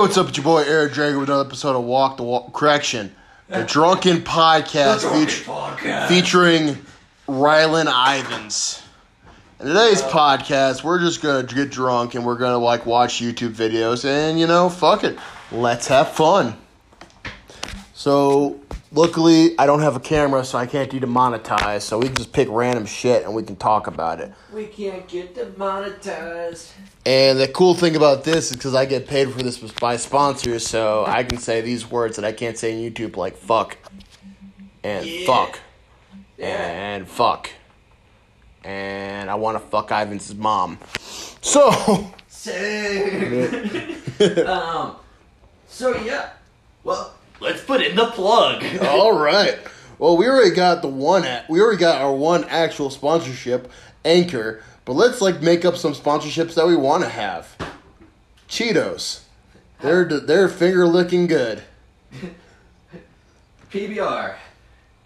what's up? It's your boy Eric Draeger with another episode of Walk the Walk. Correction, the Drunken Podcast, feat- podcast. featuring Rylan Ivans. In today's podcast, we're just gonna get drunk and we're gonna like watch YouTube videos and you know, fuck it, let's have fun. So, luckily, I don't have a camera, so I can't demonetize. So we can just pick random shit and we can talk about it. We can't get demonetized. And the cool thing about this is because I get paid for this by sponsors, so I can say these words that I can't say on YouTube, like fuck, and Yeah. fuck, Yeah. and fuck, and I want to fuck Ivan's mom. So, um. So yeah. Well, let's put in the plug. all right. Well, we already got the one. At, we already got our one actual sponsorship, Anchor. But let's like make up some sponsorships that we want to have. Cheetos. They're they're finger licking good. PBR.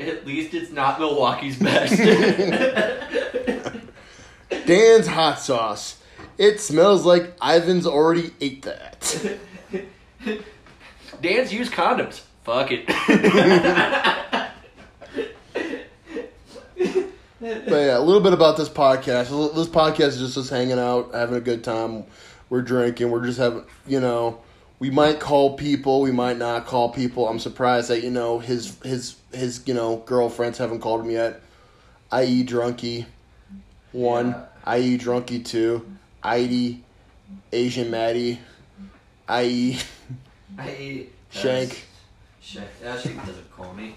At least it's not Milwaukee's best. Dan's hot sauce. It smells like Ivan's already ate that. Dan's used condoms. Fuck it. But yeah, a little bit about this podcast. This podcast is just us hanging out, having a good time. We're drinking. We're just having, you know, we might call people. We might not call people. I'm surprised that you know his his his you know girlfriends haven't called him yet. I.e. Drunky, one. Yeah. I.e. Drunky two. I.e. Asian Maddie. I.e. I Shank. Shank. Uh, Shank doesn't call me.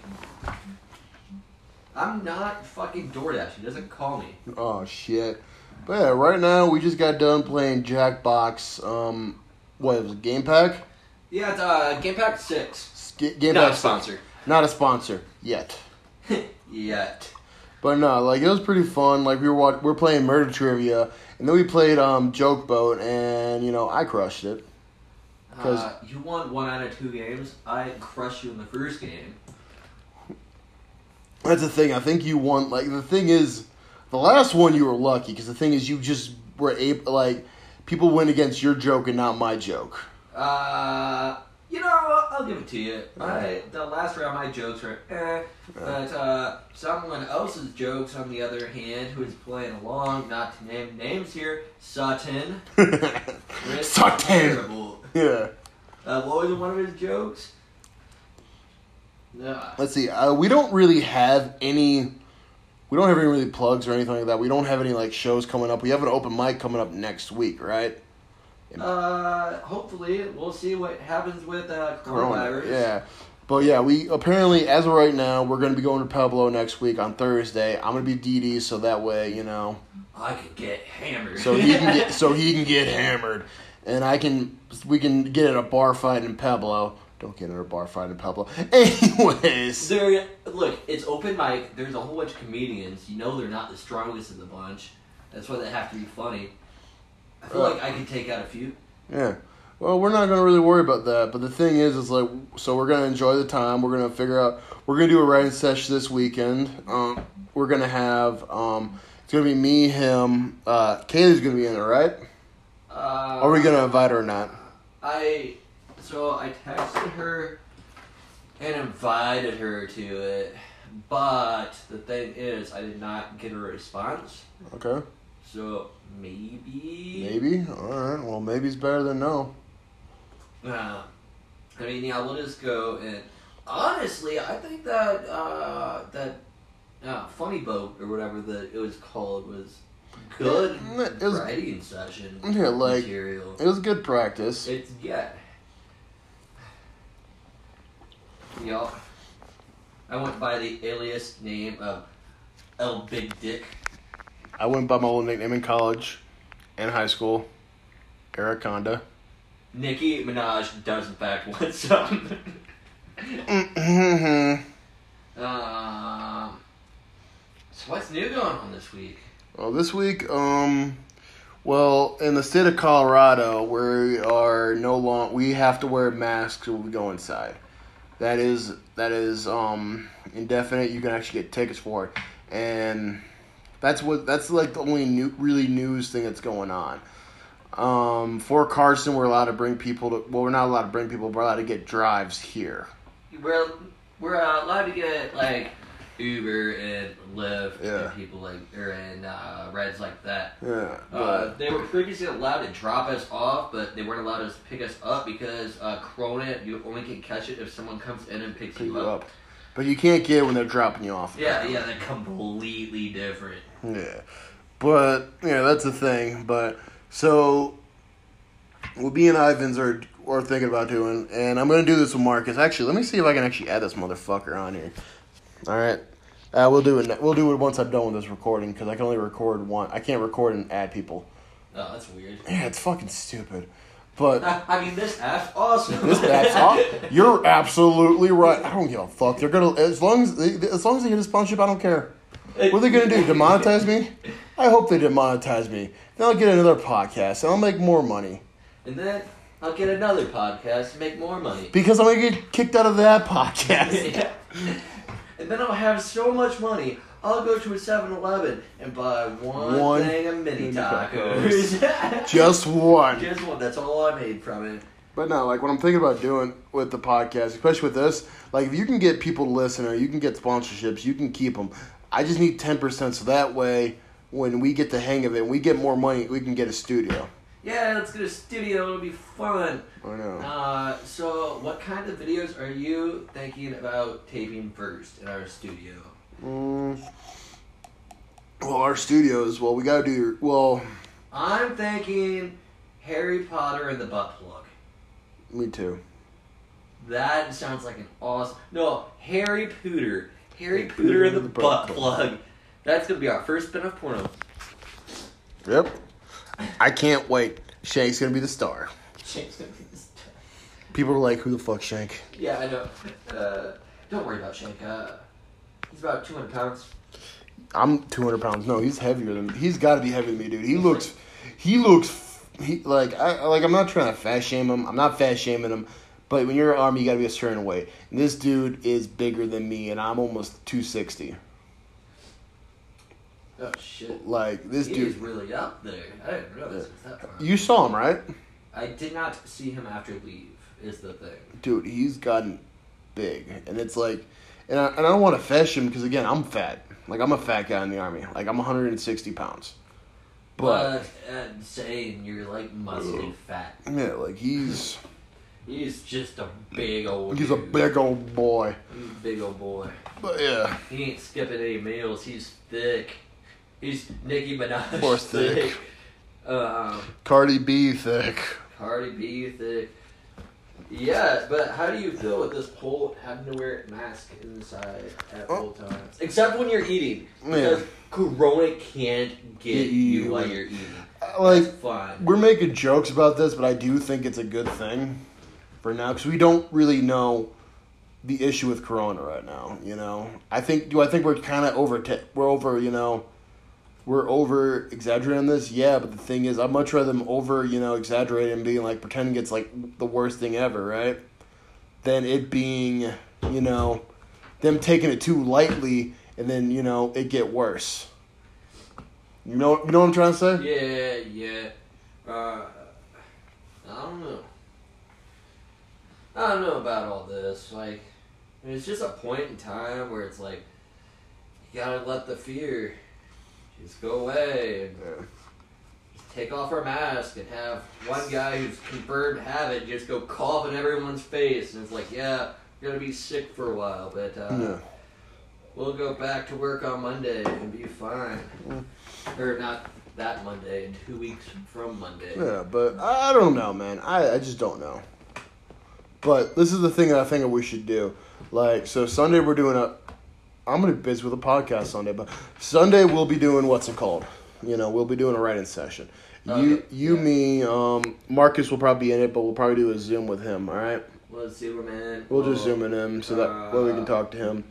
I'm not fucking DoorDash. He doesn't call me. Oh shit! But yeah, right now we just got done playing Jackbox. Um, what was it, Game Pack? Yeah, it's uh, Game Pack Six. Ga- Game Not a Pack sponsor. Not a sponsor yet. Yet. But no, like it was pretty fun. Like we were watch- we're playing murder trivia, and then we played um Joke Boat, and you know I crushed it. 'Cause- Uh, you won one out of two games. I crushed you in the first game. That's the thing. I think you won. Like the thing is, the last one you were lucky because the thing is you just were able like people went against your joke and not my joke. Uh, you know, I'll, I'll give it to you. I, the last round, my jokes were eh, but uh, someone else's jokes, on the other hand, who is playing along, not to name names here, Sutton. Sutton. Terrible. Yeah. Uh, what was one of his jokes? Uh, Let's see. Uh, we don't really have any. We don't have any really plugs or anything like that. We don't have any like shows coming up. We have an open mic coming up next week, right? uh, hopefully, we'll see what happens with uh, coronavirus. Yeah. But yeah, we apparently as of right now we're gonna be going to Pueblo next week on Thursday. I'm gonna be DD, so that way you know, I could get hammered. so he can get so he can get hammered, and I can we can get in a bar fight in Pueblo. Don't get in a bar fight in Pueblo. Anyways, There, look, it's open mic. There's a whole bunch of comedians. You know they're not the strongest of the bunch. That's why they have to be funny. I feel Uh, like I can take out a few. yeah. Well, we're not gonna really worry about that. But the thing is, is like, so we're gonna enjoy the time. We're gonna figure out. We're gonna do a writing session this weekend. Um, we're gonna have. Um, it's gonna be me, him. Uh, Kaylee's gonna be in it, right? Uh, Are we gonna invite her or not? I so I texted her and invited her to it, but the thing is, I did not get a response. Okay. So maybe. Maybe. All right. Well, maybe's better than no. Uh, I mean, yeah, we'll just go and honestly, I think that uh, that uh, funny boat or whatever that it was called was good it was- writing session Yeah, like- material. It was good practice. It's yeah. Y'all, I went by the alias name of El Big Dick. I went by my old nickname in college and high school. Eric Conda. Nicki Minaj does in fact want some. Mm-hmm. um, so what's new going on this week? Well, this week, um, well, in the state of Colorado, we are no long. We have to wear masks when we go inside. That is that is um indefinite. You can actually get tickets for it, and that's what that's like the only new really news thing that's going on. Um, Fort Carson, we're allowed to bring people to. Well, we're not allowed to bring people. but We're allowed to get drives here. We're we're uh, allowed to get like Uber and Lyft Yeah. and people like or and uh, rides like that. Yeah, Uh, they were previously allowed to drop us off, but they weren't allowed to pick us up because uh, Corona, you only can catch it if someone comes in and picks pick you up. up. But you can't get it when they're dropping you off. Yeah, yeah, they're completely different. Yeah, but yeah, that's the thing. But so, what me and Ivans are are thinking about doing, and I'm gonna do this with Marcus. Actually, let me see if I can actually add this motherfucker on here. All right, uh, we'll do it. We'll do it once I'm done with this recording because I can only record one. I can't record and add people. Oh, that's weird. Yeah, it's fucking stupid. But I mean, this app's awesome. this that's all, you're absolutely right. I don't give a fuck. They're gonna as long as they, as long as they get a sponsorship, I don't care. What are they gonna do? Demonetize me? I hope they demonetize me. Then I'll get another podcast and I'll make more money And then I'll get another podcast to make more money. because I'm gonna get kicked out of that podcast. Yeah. And then I'll have so much money. I'll go to a 7-Eleven and buy one, One thing of mini mini tacos. Just one. Just one. That's all I made from it. But no, like what I'm thinking about doing with the podcast, especially with this, like if you can get people to listen or you can get sponsorships, you can keep them. I just need ten percent, so that way when we get the hang of it, and we get more money, we can get a studio. Yeah, let's get a studio. It'll be fun. I know. Uh, so, what kind of videos are you thinking about taping first in our studio? Mm. Well, our studios. Well, we gotta do. Well, I'm thinking Harry Potter and the butt plug. me too. That sounds like an awesome. No, Harry Pooter. Harry Pooter and the butt plug. That's gonna be our first spin off porno. Yep. I can't wait. Shank's gonna be the star. Shank's gonna be this. People are like, "Who the fuck, Shank?" Yeah, I know. Uh, don't worry about Shank. Uh, he's about 200 pounds. I'm 200 pounds. No, he's heavier than. He's got to be heavier than me, dude. He looks. He looks. He like I like. I'm not trying to fat shame him. I'm not fat shaming him. But when you're an army, you got to be a certain weight. And this dude is bigger than me, and I'm almost 260. Oh shit. Like this He's dude. Is really up there. I didn't realize it was that far. You saw him, right? I did not see him after leave. Is the thing. dude, he's gotten big, and it's like, and I, and I don't want to fish him because again, I'm fat. Like I'm a fat guy in the army. Like I'm 160 pounds. But But uh, saying you're like muscly fat. yeah, like he's He's just a big old. he's a big old boy. He's a big old boy. But yeah, He ain't skipping any meals. He's thick. He's Nicki Minaj. Or thick. Um, Cardi B thick. Cardi B thick. Yeah, but how do you feel with this whole having to wear a mask inside at Oh. all times? Except when you're eating. Yeah. Because Corona can't get Get you, you. while you're eating. Like That's fine. we're making jokes about this, but I do think it's a good thing for now because we don't really know the issue with Corona right now. You know, I think do I think we're kind of over t- we're over you know we're over exaggerating this. Yeah, but the thing is, I'd much rather them over you know exaggerating and being like pretending it's like the worst thing ever, right? Than it being you know them taking it too lightly and then you know it get worse. You know, you know what I'm trying to say? Yeah, yeah. Uh, I don't know. I don't know about all this. Like, it's just a point in time where it's like, you gotta let the fear just go away and Yeah. just take off our mask and have one guy who's confirmed have it just go cough in everyone's face. And it's like, yeah, you're gonna be sick for a while, but uh, Yeah. we'll go back to work on Monday and be fine. Mm. Or not that Monday, in two weeks from Monday. Yeah, but I I don't know, man. I, I just don't know. But this is the thing that I think we should do. Like, so Sunday we're doing a. I'm gonna be busy with a podcast Sunday, but Sunday we'll be doing what's it called? You know, we'll be doing a writing session. You, Okay, you, yeah. me, um, Marcus will probably be in it, but we'll probably do a Zoom with him. All right, We'll zoom in. we'll just zoom in him so that way we can talk to him.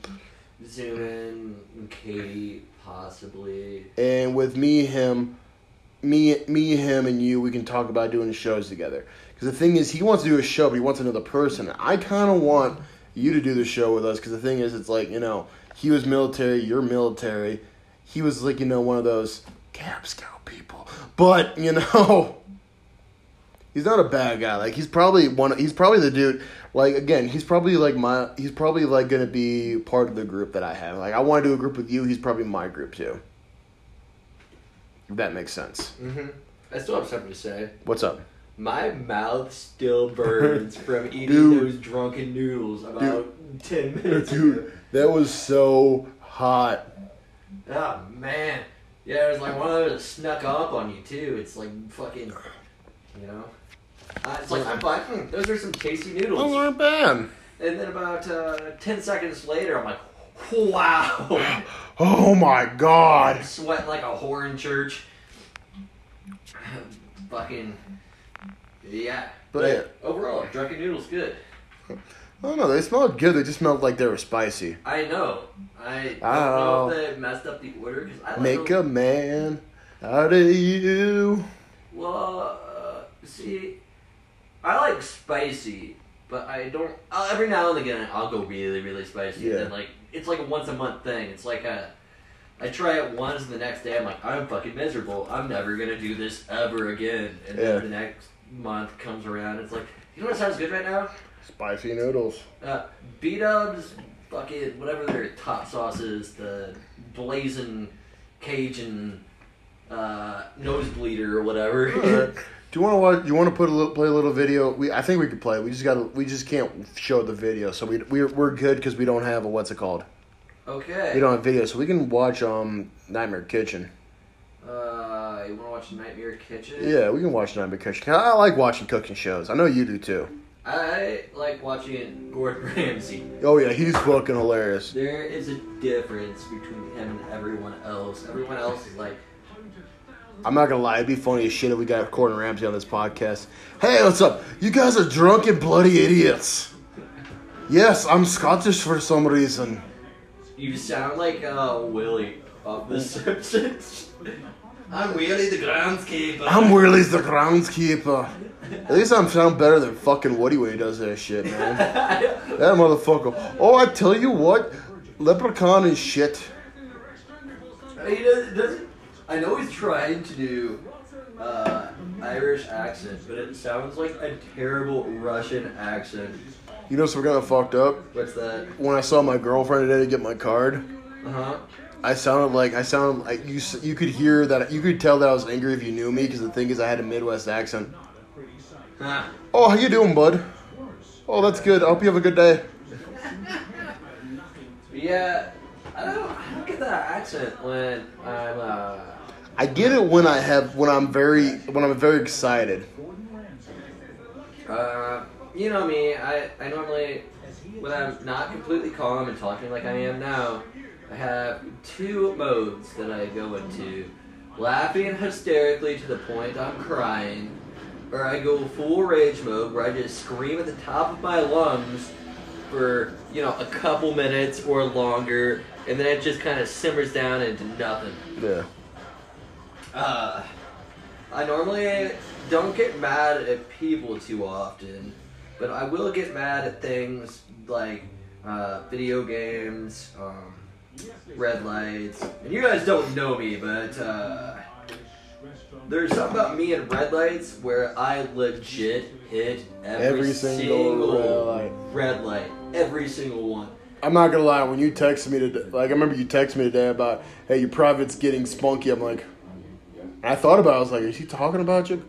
Zoom in Katie, possibly. and with me, him, me, me, him, and you, we can talk about doing shows together. Because the thing is, he wants to do a show, but he wants another person. I kind of want you to do the show with us. Because the thing is, it's like you know, he was military, you're military. He was like you know one of those Cub Scout people, but you know, He's not a bad guy. Like he's probably one. He's probably the dude. Like again, he's probably like my. He's probably like gonna be part of the group that I have. Like I want to do a group with you. He's probably my group too. If that makes sense. Mm-hmm. I still have something to say. What's up? My mouth still burns from eating Dude. those drunken noodles about ten minutes Dude, ago. That was so hot. Oh man. Yeah, it was like one of those that snuck up on you too. It's like fucking, you know. Uh, it's like I'm fine. hmm, Those are some tasty noodles. Those aren't bad. And then about uh, ten seconds later, I'm like, wow. Oh my god. I'm sweating like a whore in church. Fucking, yeah. But- overall, drunken noodles good. I don't know. They smelled good. They just smelled like they were spicy. I know. I don't Oh. know if they messed up the order because I like Make those- a man out of you. Well, uh, see, I like spicy, but I don't. Uh, every now and again, I'll go really, really spicy. Yeah. And then, like, it's like a once a month thing. It's like a. I try it once, and the next day I'm like, I'm fucking miserable. I'm never gonna do this ever again. And Yeah. then the next month comes around, it's like, you know what sounds good right now? Spicy noodles. Uh, B Dubs, fucking whatever their top sauce is, the blazing Cajun uh, nosebleeder or whatever. Do you want to watch? You want to put a little, play a little video? We I think we could play. We just got to. We just can't show the video, so we we're, we're good because we don't have a what's it called? okay. We don't have video, so we can watch um Nightmare Kitchen. Uh, you want to watch Nightmare Kitchen? Yeah, we can watch Nightmare Kitchen. I like watching cooking shows. I know you do too. I like watching Gordon Ramsay. Oh yeah, he's fucking hilarious. There is a difference between him and everyone else. Everyone else is like, I'm not gonna lie, it'd be funny as shit if we got Gordon Ramsay on this podcast. Hey, what's up? You guys are drunken bloody idiots. Yes, I'm Scottish for some reason. you sound like uh, Willie of The Simpsons. I'm Willie the groundskeeper. I'm Willie's the groundskeeper. At least I'm sound better than fucking Woody when he does that shit, man. That motherfucker. Oh, I tell you what, Leprechaun is shit. He does, doesn't. I know he's trying to do uh, Irish accent, but it sounds like a terrible Russian accent. You know what's what got fucked up? What's that? When I saw my girlfriend today to get my card, Uh huh. I sounded like I sounded like you. You could hear that. You could tell that I was angry if you knew me because the thing is, I had a Midwest accent. Huh. Oh, how you doing, bud? Oh, that's good. I hope you have a good day. Yeah, I don't. I don't get that accent when I'm. Uh, I get it when I have when I'm very when I'm very excited. uh, you know me. I I normally when I'm not completely calm and talking like I am now, I have two modes that I go into: laughing hysterically to the point I'm crying, or I go full rage mode where I just scream at the top of my lungs for you know a couple minutes or longer, and then it just kind of simmers down into nothing. Yeah. Uh, I normally don't get mad at people too often, but I will get mad at things like uh, video games, um, red lights. And you guys don't know me, but uh, there's something about me and red lights where I legit hit every, Every single single, red light. red light. Every single one. I'm not gonna lie. When you texted me today, like I remember you texted me today about, hey, your private's getting spunky. I'm like, I thought about. it. I was like, is he talking about you?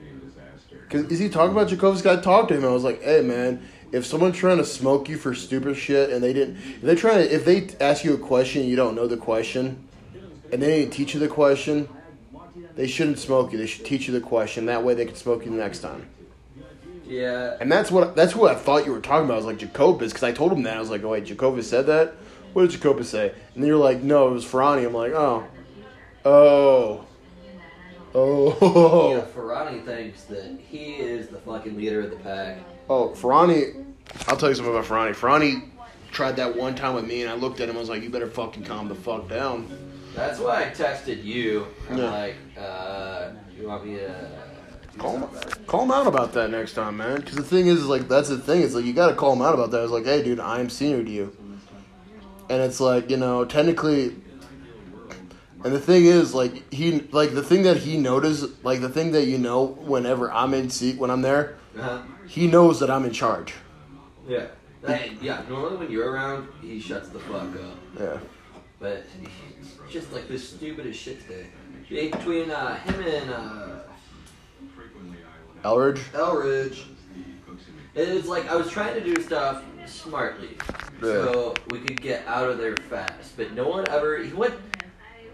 Cause is he talking about Jacobus? I talked to him. I was like, hey man, if someone's trying to smoke you for stupid shit and they didn't, if they trying to, if they ask you a question and you don't know the question, and they didn't teach you the question, they shouldn't smoke you. They should teach you the question. That way they can smoke you the next time. Yeah. And that's what that's what I thought you were talking about. I was like Jacobus because I told him that. I was like, oh wait, Jacobus said that. What did Jacobus say? And then you're like, no, it was Ferrani. I'm like, oh, oh, oh, Yeah, Ferrani thinks that he is the fucking leader of the pack. Oh. Ferrani. I'll tell you something about Ferrani. Ferrani tried that one time with me, and I looked at him. I was like, you better fucking calm the fuck down. That's why I texted you. I'm Yeah. like, uh, you want me to do Call him, call him out about that next time, man. Because the thing is, like, that's the thing. It's like you got to call him out about that. I was like, hey, dude, I am senior to you, and it's like, you know, technically, And the thing is, like he, like the thing that he noticed, like the thing that you know, whenever I'm in seat, when I'm there, Uh-huh. He knows that I'm in charge. Yeah. Yeah, normally when you're around, he shuts the fuck up. Yeah. But it's just like the stupidest shit today. Between uh, him and uh, Elridge. Elridge, it's like I was trying to do stuff smartly, so we could get out of there fast. But no one ever. He went.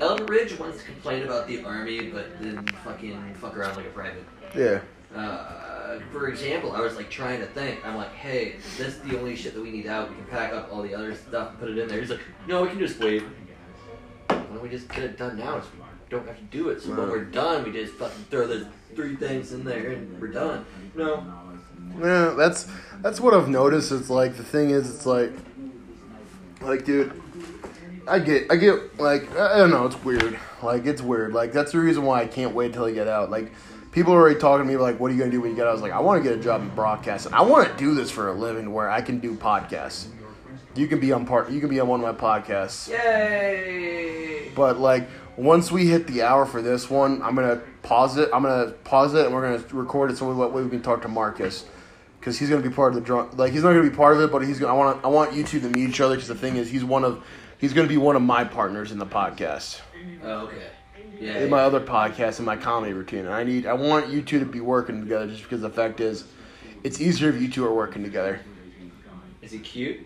Elridge wants to complain about the army, but then fucking fuck around like a private. Yeah. Uh, Uh, for example, I was like trying to think. I'm like, hey, this is the only shit that we need out. We can pack up all the other stuff and put it in there. He's like, no, we can just wait. Why don't we just get it done now? So we don't have to do it. So when we're done, we just fucking throw the three things in there and we're done. No. Yeah, that's that's what I've noticed. It's like the thing is, it's like, like, dude, I get, I get, like, I don't know, it's weird. Like, it's weird. Like, that's the reason why I can't wait till I get out. Like, people are already talking to me like, "What are you gonna do when you get out?" I was like, "I want to get a job in broadcasting. I want to do this for a living, where I can do podcasts. You can be on part. You can be on one of my podcasts." Yay! But like once we hit the hour for this one, I'm gonna pause it. I'm gonna pause it and we're gonna record it so we, we can talk to Marcus because he's gonna be part of the drunk. Like he's not gonna be part of it, but he's gonna. I want. I want you two to meet each other because the thing is, he's one of. He's gonna be one of my partners in the podcast, Oh, okay. Yeah. in my other podcast, in my comedy routine. And I need. I want you two to be working together just because the fact is, it's easier if you two are working together. Is he cute?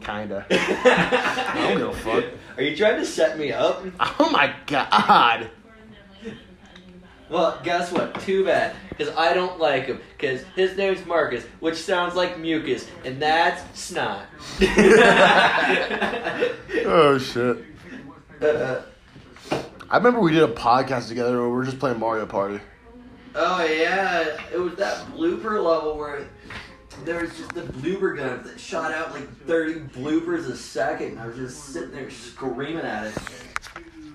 Kinda. I don't give a fuck. Are you trying to set me up? Oh my god. Well, guess what? Too bad. Because I don't like him. Because his name's Marcus, which sounds like mucus, and that's snot. Oh shit. Uh, I remember we did a podcast together where we were just playing Mario Party. oh, yeah. It was that blooper level where there was just the blooper guns that shot out like 30 bloopers a second. I was just sitting there screaming at it.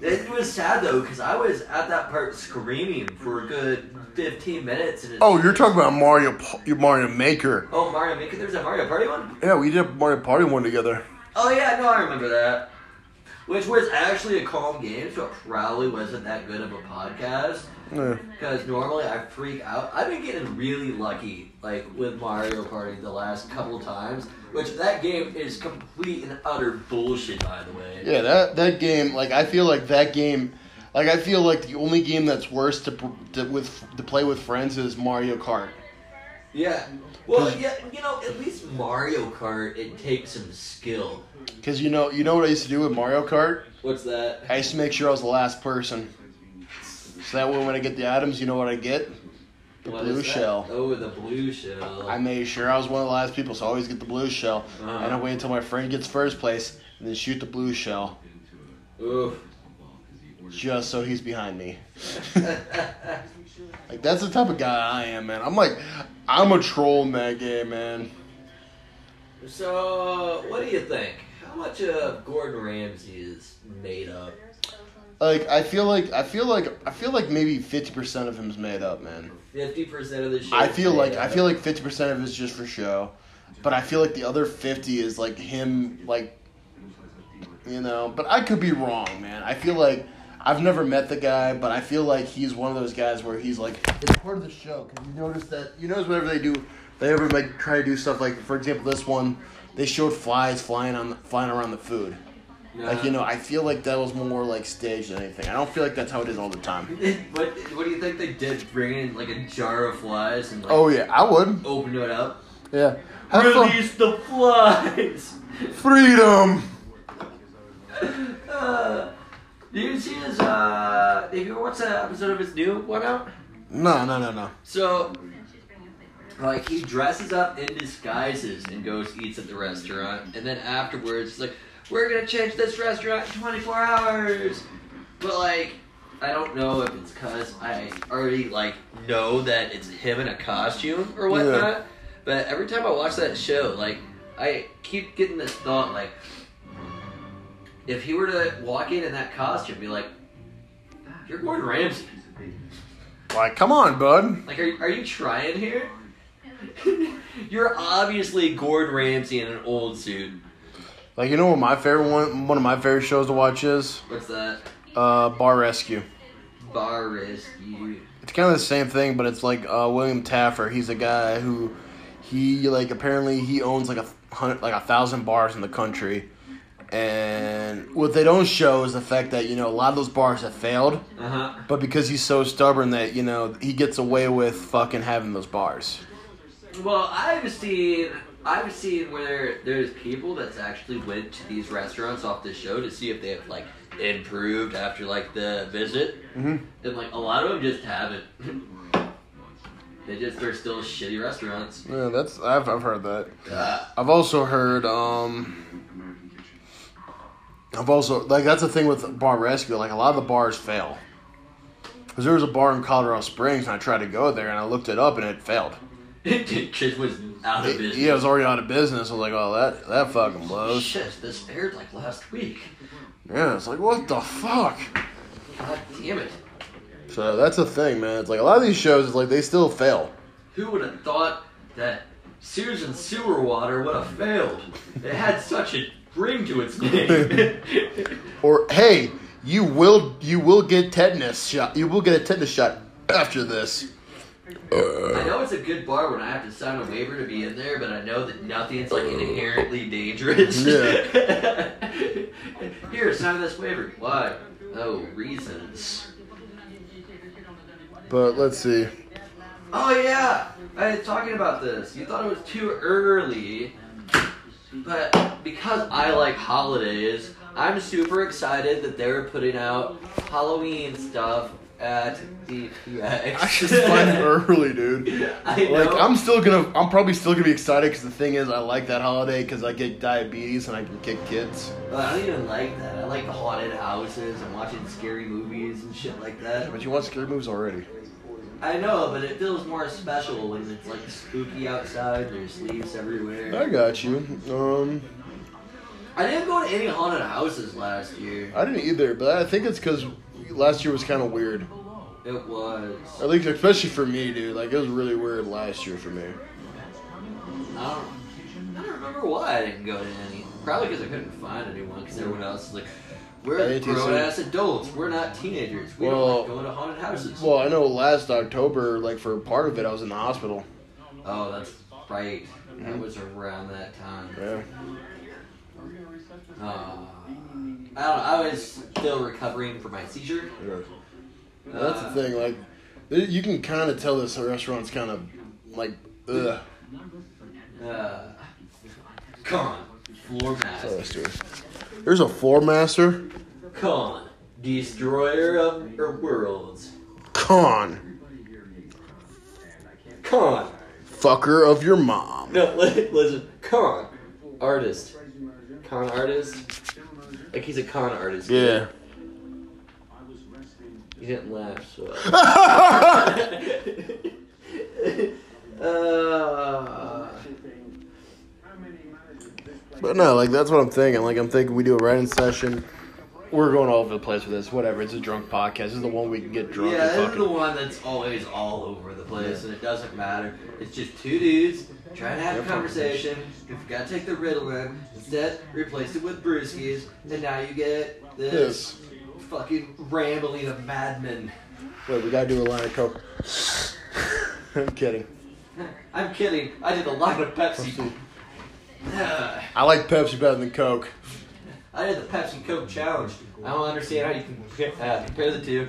It was sad though, because I was at that part screaming for a good 15 minutes. Oh, you're talking about Mario your Mario Maker. Oh, Mario Maker, there's a Mario Party one? Yeah, we did a Mario Party one together. Oh yeah, no, I remember that. Which was actually a calm game, so it probably wasn't that good of a podcast. Yeah. Because normally I freak out. I've been getting really lucky, like with Mario Party the last couple times. Which that game is complete and utter bullshit, by the way. Yeah, that that game, like I feel like that game, like I feel like the only game that's worse to, to with to play with friends is Mario Kart. Yeah. Well, yeah, you know, at least Mario Kart, it takes some skill. Cause you know, you know what I used to do with Mario Kart? What's that? I used to make sure I was the last person. So that way, when I get the items, you know what I get? The What blue is that? shell. Oh, the blue shell. I made sure I was one of the last people, so I always get the blue shell. Uh-huh. And I wait until my friend gets first place, and then shoot the blue shell, Oof. just so he's behind me. Like that's the type of guy I am, man. I'm like, I'm a troll in that game, man. So, what do you think? How much of Gordon Ramsay is made up? Like I feel like I feel like I feel like maybe fifty percent of him's made up, man. Fifty percent of the show. I feel like made I feel like fifty percent of it's just for show, but I feel like the other fifty is like him, like you know. But I could be wrong, man. I feel like I've never met the guy, but I feel like he's one of those guys where he's like it's part of the show. Because you notice that you notice whenever they do, they ever like try to do stuff like, for example, this one they showed flies flying on flying around the food. Like you know, I feel like that was more like staged than anything. I don't feel like that's how it is all the time. what What do you think they did? Bring in like a jar of flies and like Oh yeah, I would. open it up. Yeah. Have fun. Release the flies. Freedom. Uh, did you see his? Uh, have you ever watched that episode of his new one out? No, no, no, no. So, like, he dresses up in disguises and goes eats at the restaurant, and then afterwards, he's like, "We're gonna change this restaurant in 24 hours." But like, I don't know if it's cause I already like know that it's him in a costume or whatnot. But every time I watch that show, like, I keep getting this thought, like, if he were to walk in in that costume, be like, "You're Gordon Ramsay." Like, come on, bud. Like, are, are you trying here? You're obviously Gordon Ramsay in an old suit. Like you know what my favorite one one of my favorite shows to watch is What's that? uh, Bar Rescue. Bar rescue. It's kind of the same thing, but it's like uh, William Taffer. He's a guy who he like apparently he owns like a hundred like a thousand bars in the country, and what they don't show is the fact that you know a lot of those bars have failed, Uh huh. but because he's so stubborn that you know he gets away with fucking having those bars. Well, I've seen I've seen where there's people that's actually went to these restaurants off the show to see if they have like improved after like the visit, Mhm. and like a lot of them just haven't. they just they're still shitty restaurants. Yeah, that's I've I've heard that. Uh, I've also heard um I've also like that's the thing with bar rescue like a lot of the bars fail. Cuz there was a bar in Colorado Springs and I tried to go there and I looked it up and it failed. Kid was out of business. yeah, it was already out of business. I was like, "Oh, that that fucking blows." Shit, this aired like last week. Yeah, it's like, "What the fuck?" God damn it. So that's the thing, man. It's like a lot of these shows it's like they still fail. Who would have thought that Sears and Sewer Water would have failed? It had such a ring to its name. Or hey, you will you will get tetanus shot. You will get a tetanus shot after this. I know it's a good bar when I have to sign a waiver to be in there, but I know that nothing's like uh. inherently dangerous. Yeah. Here, sign this waiver. Why? Oh, reasons. But let's see. Oh yeah, I was talking about this. You thought it was too early, but because I like holidays, I'm super excited that they're putting out Halloween stuff at the PX. I just find early, dude. Like I'm still gonna, I'm probably still gonna be excited because the thing is, I like that holiday because I get diabetes and I can kick kids. Well, I don't even like that. I like the haunted houses and watching scary movies and shit like that. But you watch scary movies already. I know, but it feels more special when it's like spooky outside. There's leaves everywhere. I got you. Um, I didn't go to any haunted houses last year. I didn't either, but I think it's because last year was kind of weird. It was. At least, especially for me, dude. Like it was really weird last year for me. I don't, I don't remember why I didn't go to any. Probably because I couldn't find anyone. Because everyone else is like, we're grown ass adults. We're not teenagers. We Well- don't like going to haunted houses. Well, I know last October, like for part of it, I was in the hospital. oh, that's right. That was around that time. Yeah. Uh, I don't know. I was still recovering from my seizure. That's the Uh, thing. Like, you can kind of tell this restaurant's kind of like, ugh. Uh, con, floor So master. let's do it. There's a floor master. Con, destroyer of worlds. Con. Con, Fucker of your mom. no, li- listen. Con, artist. Con artist. Like he's a con artist. Yeah. He didn't laugh, so. uh, But no, like that's what I'm thinking. Like I'm thinking we do a writing session. We're going all over the place with this. Whatever. It's a drunk podcast. This is the one we can get drunk yeah, and this is fucking. the one that's always all over the place, and it doesn't matter. It's just two dudes trying to have a conversation. You forgot to take the Ritalin. Instead, replaced it with brewskis, and now you get this This. fucking rambling of madmen. Wait, we gotta do a line of coke. I'm kidding. I'm kidding. I did a line of Pepsi. I like Pepsi better than Coke. I did the Pepsi and Coke challenge. I don't understand how you can compare, uh, compare the two.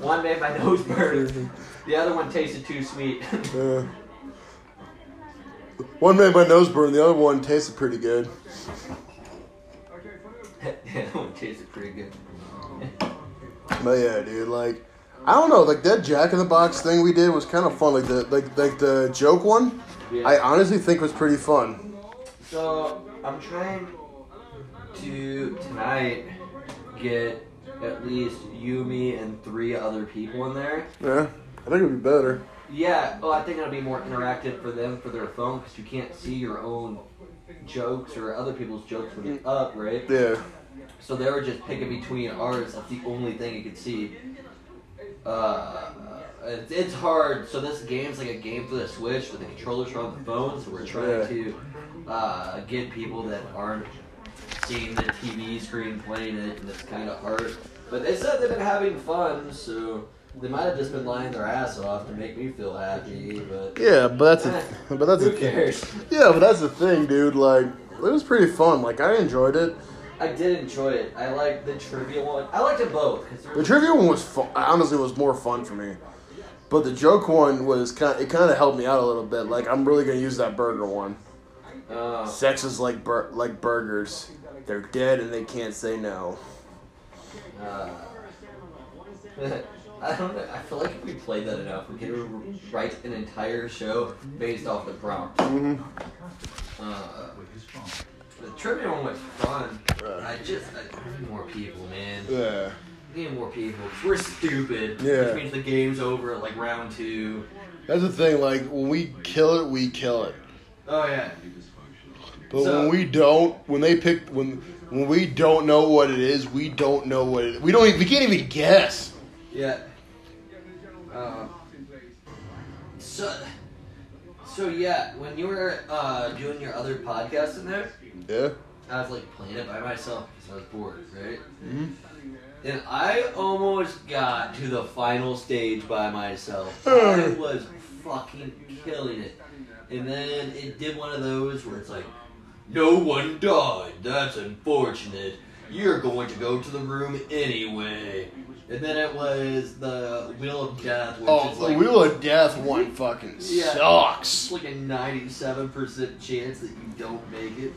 One made my nose burn. The other one tasted too sweet. Uh, one made my nose burn. The other one tasted pretty good. that one tasted pretty good. But yeah, dude, like I don't know, like that Jack in the Box thing we did was kind of fun. Like the like like the joke one, Yeah. I honestly think was pretty fun. So I'm trying to tonight get at least you, me, and three other people in there. Yeah, I think it'd be better. Yeah, well, I think it'll be more interactive for them for their phone because you can't see your own jokes or other people's jokes when it's up, right? Yeah, So they were just picking between ours. That's the only thing you could see. Uh, it's, it's hard. So this game's like a game for the Switch, but the controllers are on the phone. So we're trying Yeah. to uh, get people that aren't seeing the TV screen playing it, and it's kind of hard. But they said they've been having fun, so they might have just been lying their ass off to make me feel happy. But Yeah, but that's a, but that's who a, cares? yeah, but that's the thing, dude. Like, it was pretty fun. Like, I enjoyed it. I did enjoy it. I liked the trivia one. I liked it both. The trivia one was fun. Honestly, was more fun for me. But the joke one was kind. It kind of helped me out a little bit. Like, I'm really gonna use that burger one. Uh, Sex is like bur- like burgers. They're dead and they can't say no. Uh, I don't know. I feel like if we played that enough, we could write an entire show based off the prompt. Mm-hmm. Uh, the trivia one was fun. Uh. I just I need more people, man. Yeah. We need more people. We're stupid. Yeah. Which means the game's over at like round two. That's the thing. Like, when we kill it, we kill it. Oh yeah. But So- when we don't, when they pick, when when we don't know what it is, we don't know what it. We don't. Even, we can't even guess. Yeah. Uh, so, so yeah, when you were uh, doing your other podcast in there, Yeah. I was like playing it by myself because I was bored, right? Mm-hmm. And I almost got to the final stage by myself. I was fucking killing it. And then it did one of those where it's like, no one died. That's unfortunate. You're going to go to the room anyway. And then it was the Wheel of Death, which Oh, is the like Wheel of Death one fucking Yeah. sucks. it's like a 97% chance that you don't make it.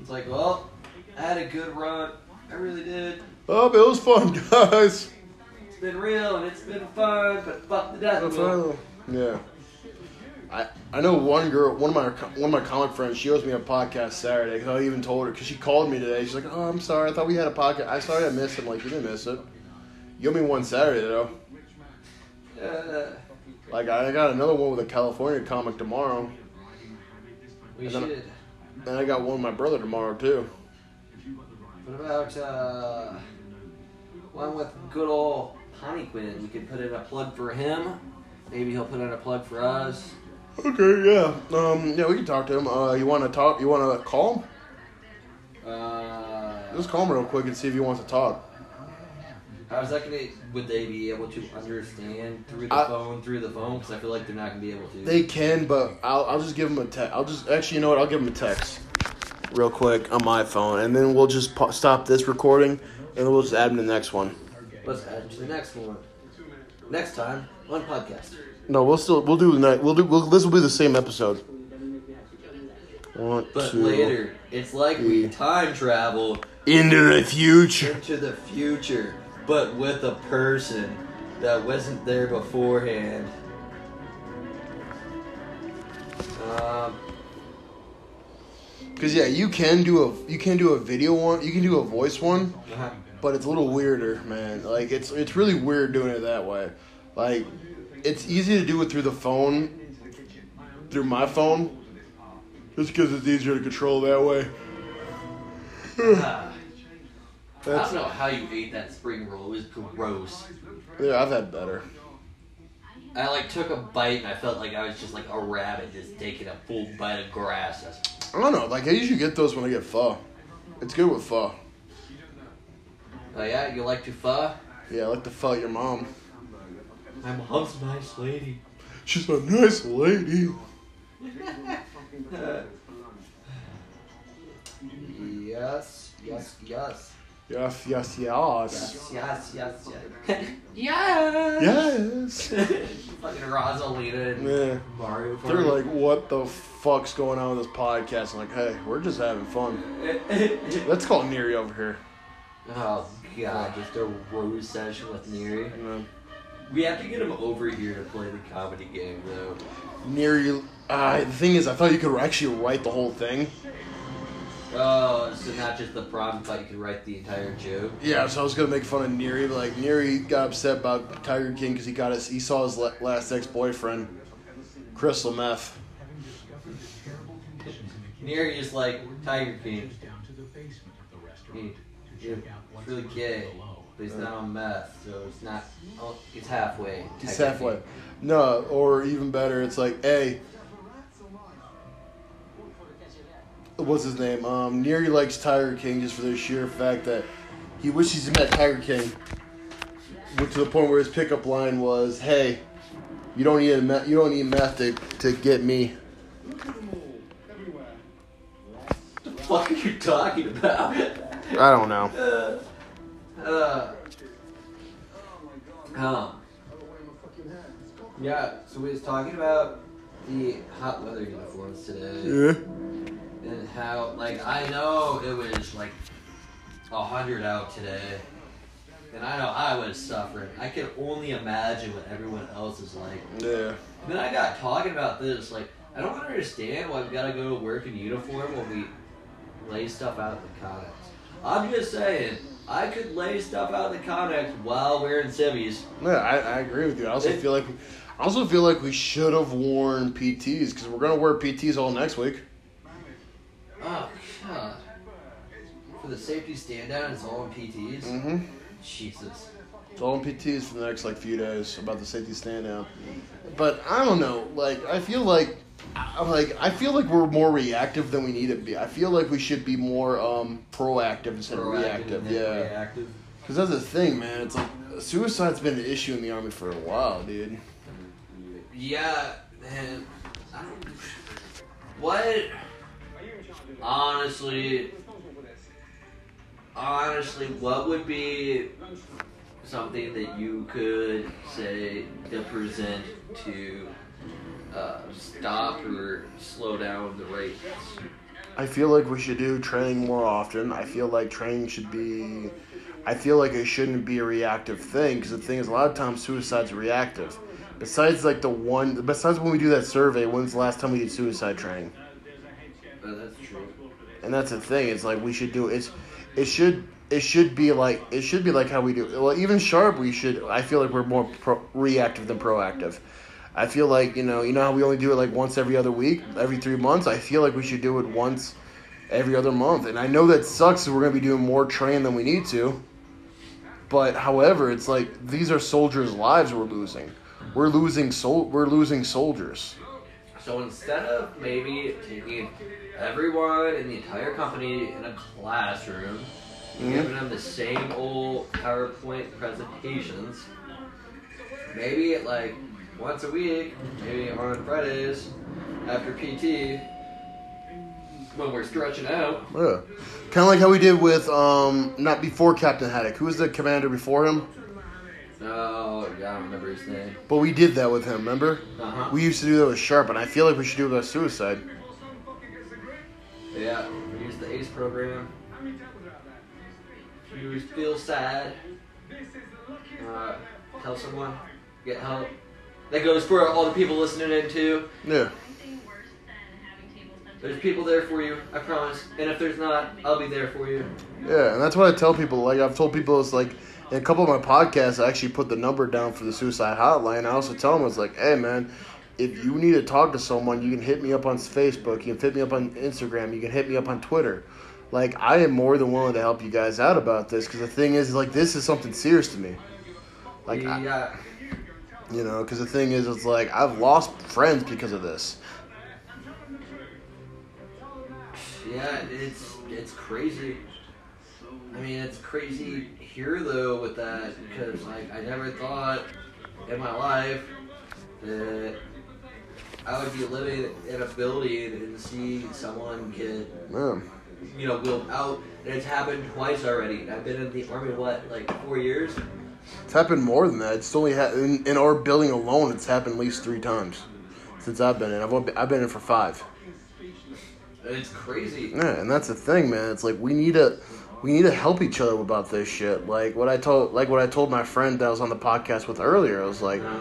It's like, well, I had a good run. I really did. Oh, it was fun, guys. It's been real and it's been fun, but fuck the death wheel. Yeah. I, I know one girl, one of my one of my comic friends. She owes me a podcast Saturday because I even told her because she called me today. She's like, "Oh, I'm sorry. I thought we had a podcast. I sorry I missed it." I'm like, "You didn't miss it. You owe me one Saturday though. Uh, Like I got another one with a California comic tomorrow, we And then- should. and I got one with my brother tomorrow too. What about uh, one with good old Honeyquin? We could put in a plug for him. Maybe he'll put in a plug for us. Okay, yeah, um, yeah, we can talk to him. Uh, you want to talk? You want to call him? Uh, Just call him real quick and see if he wants to talk. how's that gonna? Would they be able to understand through the I- phone? Through the phone? Because I feel like they're not gonna be able to. They can, but I'll, I'll just give him a text. I'll just actually, you know what? I'll give him a text, real quick on my phone, and then we'll just pa- stop this recording, and we'll just add him to the next one. Let's add to the next one. Next time on podcast. No, we'll still we'll do the night. We'll do. We'll, this will be the same episode. One, But two, later, it's like we time travel into the future. into the future, but with a person that wasn't there beforehand. Um, Cause yeah, you can do a you can do a video one. You can do a voice one. uh-huh. but it's a little weirder, man. Like it's it's really weird doing it that way. Like it's easy to do it through the phone, through my phone, just because it's easier to control that way. I That's, don't know how you ate that spring roll. It was gross. yeah, I've had better. I like took a bite and I felt like I was just like a rabbit just taking a full bite of grass. I don't know. Like I usually get those when I get pho. It's good with pho. Oh yeah, you like to pho? Yeah, I like to pho your mom. My mom's a nice lady. She's a nice lady. yes, yes, yes. Yes, yes, yes. Yes, yes, yes, yes. yes! Yes. Fucking Rosalina and Yeah. Mario. They're like, what the fuck's going on with this podcast? I'm like, hey, we're just having fun. Let's call Neri over here. oh god, just a rose session with Neri. You know? We have to get him over here to play the comedy game, though. Neri. Uh, the thing is, I thought you could actually write the whole thing. Oh, so not just the problem, but you could write the entire joke. Yeah, so I was gonna make fun of Neri, but like Neri got upset about Tiger King because he got his, he saw his la- last ex boyfriend, Crystal Meth. Neri is like Tiger King. He, he's really gay, but he's not on meth, so it's not. Oh, it's halfway. He's halfway. No, or even better, it's like, hey, what's his name? Um, Neri likes Tiger King just for the sheer fact that he wishes he met Tiger King. Went to the point where his pickup line was, "Hey, you don't need a me- you don't need meth to, to get me." What the fuck are you talking about? I don't know. Uh, um, yeah, so we was talking about the hot weather uniforms today Yeah. and how, like, I know it was like a hundred out today, and I know I was suffering. I can only imagine what everyone else is like. Yeah. And then I got talking about this, like, I don't understand why we gotta go to work in uniform when we lay stuff out in the comics. I'm just saying, I could lay stuff out in the comics while wearing civvies. Yeah, I, I agree with you. I also It- feel like I also feel like we should have worn PTs because we're gonna wear PTs all next week. Oh, God. For the safety stand down, it's all in PTs? Mm-hmm. Jesus. It's all in PTs for the next like few days about the safety stand down. But I don't know. Like I feel like I'm like I feel like we're more reactive than we need to be. I feel like we should be more um, proactive instead of reactive. Yeah. Because that's the thing, man. It's like suicide's been an issue in the army for a while, dude. Yeah, man. What? Honestly, honestly, what would be something that you could say to present to uh, stop or slow down the rates? I feel like we should do training more often. I feel like training should be. I feel like it shouldn't be a reactive thing because the thing is, a lot of times suicide's reactive. Besides, like the one, besides when we do that survey, when's the last time we did suicide training? Uh, that's true. And that's the thing. It's like we should do it's. It should. It should be like it should be like how we do. Well, even sharp, we should. I feel like we're more pro, reactive than proactive. I feel like you know, you know how we only do it like once every other week, every three months. I feel like we should do it once every other month. And I know that sucks. we're gonna be doing more train than we need to. But however, it's like these are soldiers' lives we're losing. We're losing sol- We're losing soldiers. So instead of maybe taking everyone in the entire company in a classroom, and Mhm. giving them the same old PowerPoint presentations, maybe like once a week, maybe on Fridays after PT, when we're stretching out. Yeah. Kind of like how we did with um not before Captain Haddock. Who was the commander before him? Oh, yeah, I don't remember his name. But we did that with him. Remember? Uh huh. We used to do that with Sharp, and I feel like we should do it with suicide. Yeah, we use the ACE program. If you feel sad. Uh, tell someone. Get help. That goes for all the people listening in too. Yeah. There's people there for you, I promise. And if there's not, I'll be there for you. Yeah, and that's what I tell people. Like I've told people, it's like in a couple of my podcasts, I actually put the number down for the suicide hotline. I also tell them, it's like, hey man, if you need to talk to someone, you can hit me up on Facebook. You can hit me up on Instagram. You can hit me up on Twitter. Like I am more than willing to help you guys out about this because the thing is, like this is something serious to me. Like I- yeah, you know, because the thing is, it's like I've lost friends because of this. yeah, it's it's crazy. I mean, it's crazy here though with that because like I never thought in my life that I would be living in a building and see someone get Yeah. you know wheeled out, and it's happened twice already. I've been in the army what like four years. It's happened more than that. It's only ha- in, in our building alone. It's happened at least three times since I've been in. I've been, I've been in for five. It's crazy. Yeah, and that's the thing, man. It's like we need to we need to help each other about this shit. Like what I told like what I told my friend that I was on the podcast with earlier. I was like, Uh,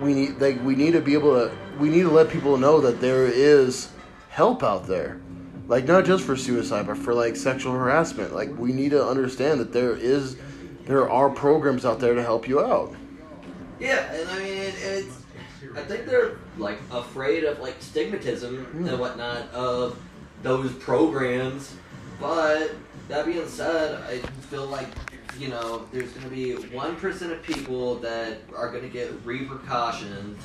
we need like we need to be able to we need to let people know that there is help out there. Like not just for suicide, but for like sexual harassment. Like we need to understand that there is there are programs out there to help you out. Yeah, and I mean it's. I think they're like afraid of like stigmatism and hmm. whatnot of those programs. But that being said, I feel like you know there's going to be one percent of people that are going to get repercussions,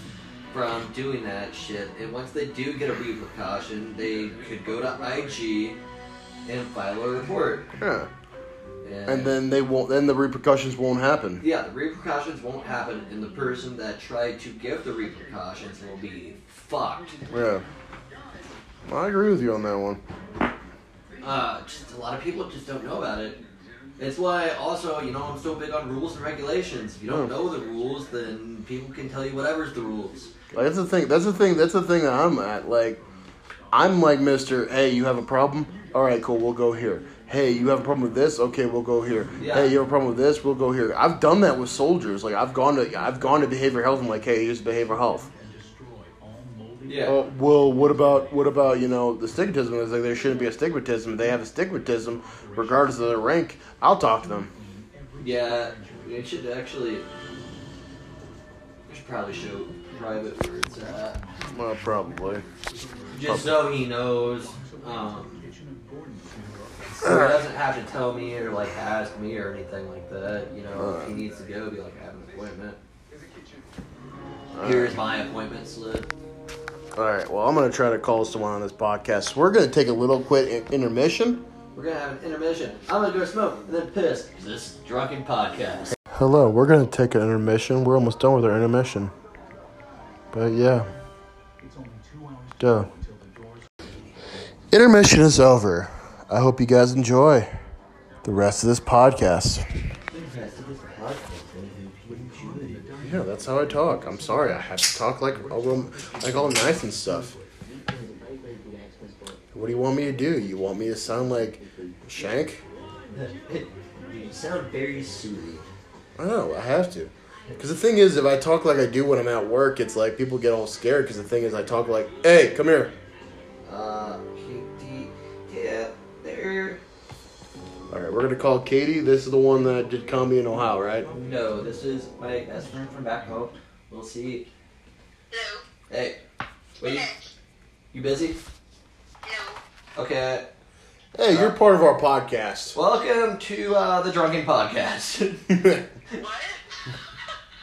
from doing that shit. And once they do get a repercussion, they could go to IG and file a report. Yeah. And then they won't. Then the repercussions won't happen. Yeah, the repercussions won't happen, and the person that tried to give the repercussions will be fucked. Yeah. I agree with you on that one. Uh, just a lot of people just don't know about it. It's why also, you know, I'm so big on rules and regulations. If you don't Yeah. know the rules, then people can tell you whatever's the rules. Like that's the thing. That's the thing. That's the thing that I'm at. Like, I'm like Mister. Hey, you have a problem? All right, cool. We'll go here. Hey, you have a problem with this? Okay, we'll go here. Yeah. Hey, you have a problem with this? We'll go here. I've done that with soldiers. Like I've gone to I've gone to behavioral health. I'm like, hey, here's behavioral health. Yeah. Oh, well, what about what about you know the stigmatism? It's like there shouldn't be a stigmatism. They have a stigmatism, regardless of their rank. I'll talk to them. Yeah, it should actually. I should probably show private where it's at. Well, probably. Just so he knows. Um, so he doesn't have to tell me or like ask me or anything like that. You know, if he needs to go, be like, I have an appointment. Here's my appointment slip. All right. Well, I'm gonna try to call someone on this podcast. We're gonna take a little quick in- intermission. We're gonna have an intermission. I'm gonna go smoke and then piss. 'cause This is drunken podcast. Hello. We're gonna take an intermission. We're almost done with our intermission. But yeah. Duh. Intermission is over. I hope you guys enjoy the rest of this podcast. Yeah, that's how I talk. I'm sorry. I have to talk like all, like all nice and stuff. What do you want me to do? You want me to sound like Shank? you sound very soothing. I know, I have to. Because the thing is, if I talk like I do when I'm at work, it's like people get all scared. Because the thing is, I talk like, hey, come here. Uh, Katie, yeah, there. All right, we're going to call Katie. This is the one that did Comedy in Ohio, right? No, this is my best friend from back home. We'll see. Hello. Hey, wait, you, Yes. you busy? No. Okay. Hey, you're part of our podcast. Welcome to uh, the Drunken Podcast. What?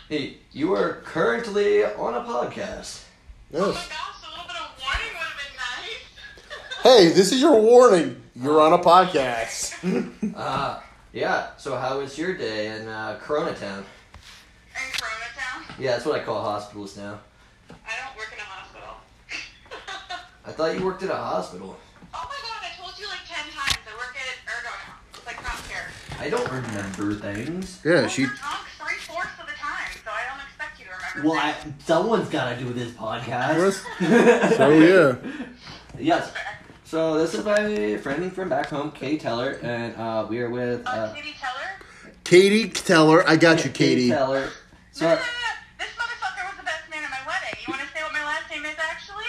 hey, you are currently on a podcast. Yes. Oh my gosh, a little bit of warning would have been nice. Hey, this is your warning. You're on a podcast. Uh, yeah. So how was your day in uh, Corona Town? In Corona Town, Yeah, that's what I call hospitals now. I don't work in a hospital. I thought you worked at a hospital. oh my god, I told you like ten times. I work at Ergo now. It's like not fair. I don't remember things. Yeah, well, she. three fourths of the time, so I don't expect you to remember. Well, I, someone's got to do this podcast. So yeah. Yes. Fair. So this is my friend from back home, Katie Teller, and uh, we are with Uh, uh, Katie Teller. Katie Teller, I got you, Katie. Katie Teller. No, no, no, no. This motherfucker was the best man at my wedding. You want to say what my last name is actually?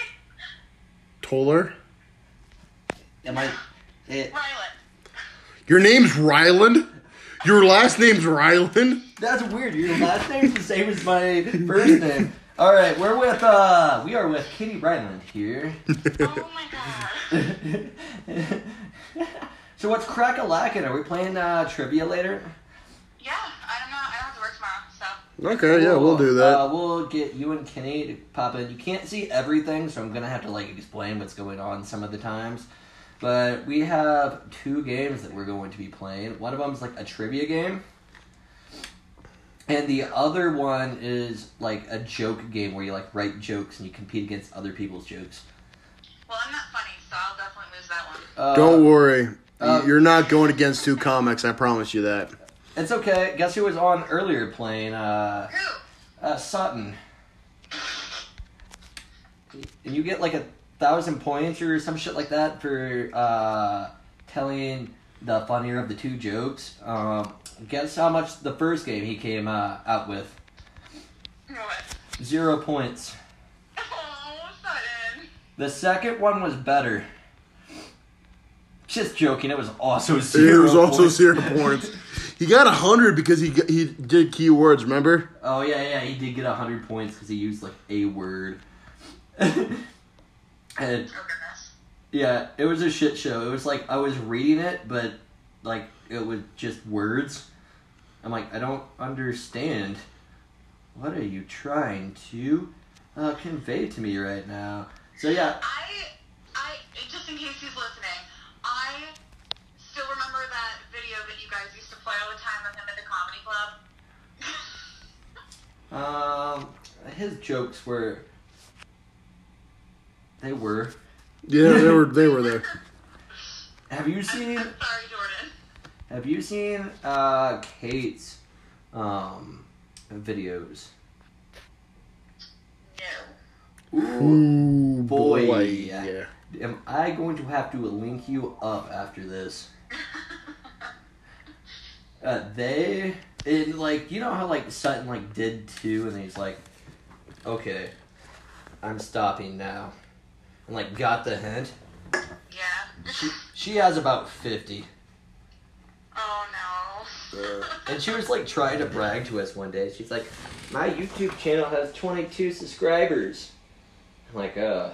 Toller. am I? It, Rylan. Your name's Ryland. Your last name's Ryland. that's weird. Your last name's the same as my first name. All right, we're with uh, we are with Kitty Ryland here. Oh my god. so what's crack a lacking? Are we playing uh, trivia later? Yeah, I don't know. I don't have to work tomorrow, so. Okay, yeah, we'll do that. Uh, we'll get you and Kenny to pop in. You can't see everything, so I'm gonna have to like explain what's going on some of the times. But we have two games that we're going to be playing. One of them's like a trivia game, and the other one is like a joke game where you like write jokes and you compete against other people's jokes. Well, I'm not funny, so I'll definitely lose that one. Uh, Don't worry. uh, You're not going against two comics, I promise you that. It's okay. Guess who was on earlier playing? Uh, Who? uh, Sutton. And you get like a thousand points or some shit like that for uh, telling the funnier of the two jokes. Um, guess how much the first game he came uh, out with? What? Zero points. Oh, Sutton. The second one was better. Just joking. It was also zero. It was also points. zero points. He got a hundred because he g- he did keywords. Remember? Oh yeah, yeah. He did get a hundred points because he used like a word. and Oh. Yeah, it was a shit show. It was like I was reading it, but like it was just words. I'm like, I don't understand. What are you trying to uh, convey to me right now. So yeah, I, I, just in case he's listening, I still remember that video that you guys used to play all the time with him at the comedy club. um, his jokes were they were. Yeah, they were they were there. Have you seen? I'm sorry, Jordan. Have you seen uh, Kate's um, videos? No. Ooh, boy. Yeah. Am I going to have to link you up after this? Uh, they, it, like, you know how like Sutton like did too, and he's like, okay, I'm stopping now, and like got the hint. Yeah. She she has about fifty, Oh no. and she was like trying to brag to us one day. She's like, my YouTube channel has 22 subscribers. I'm like, uh,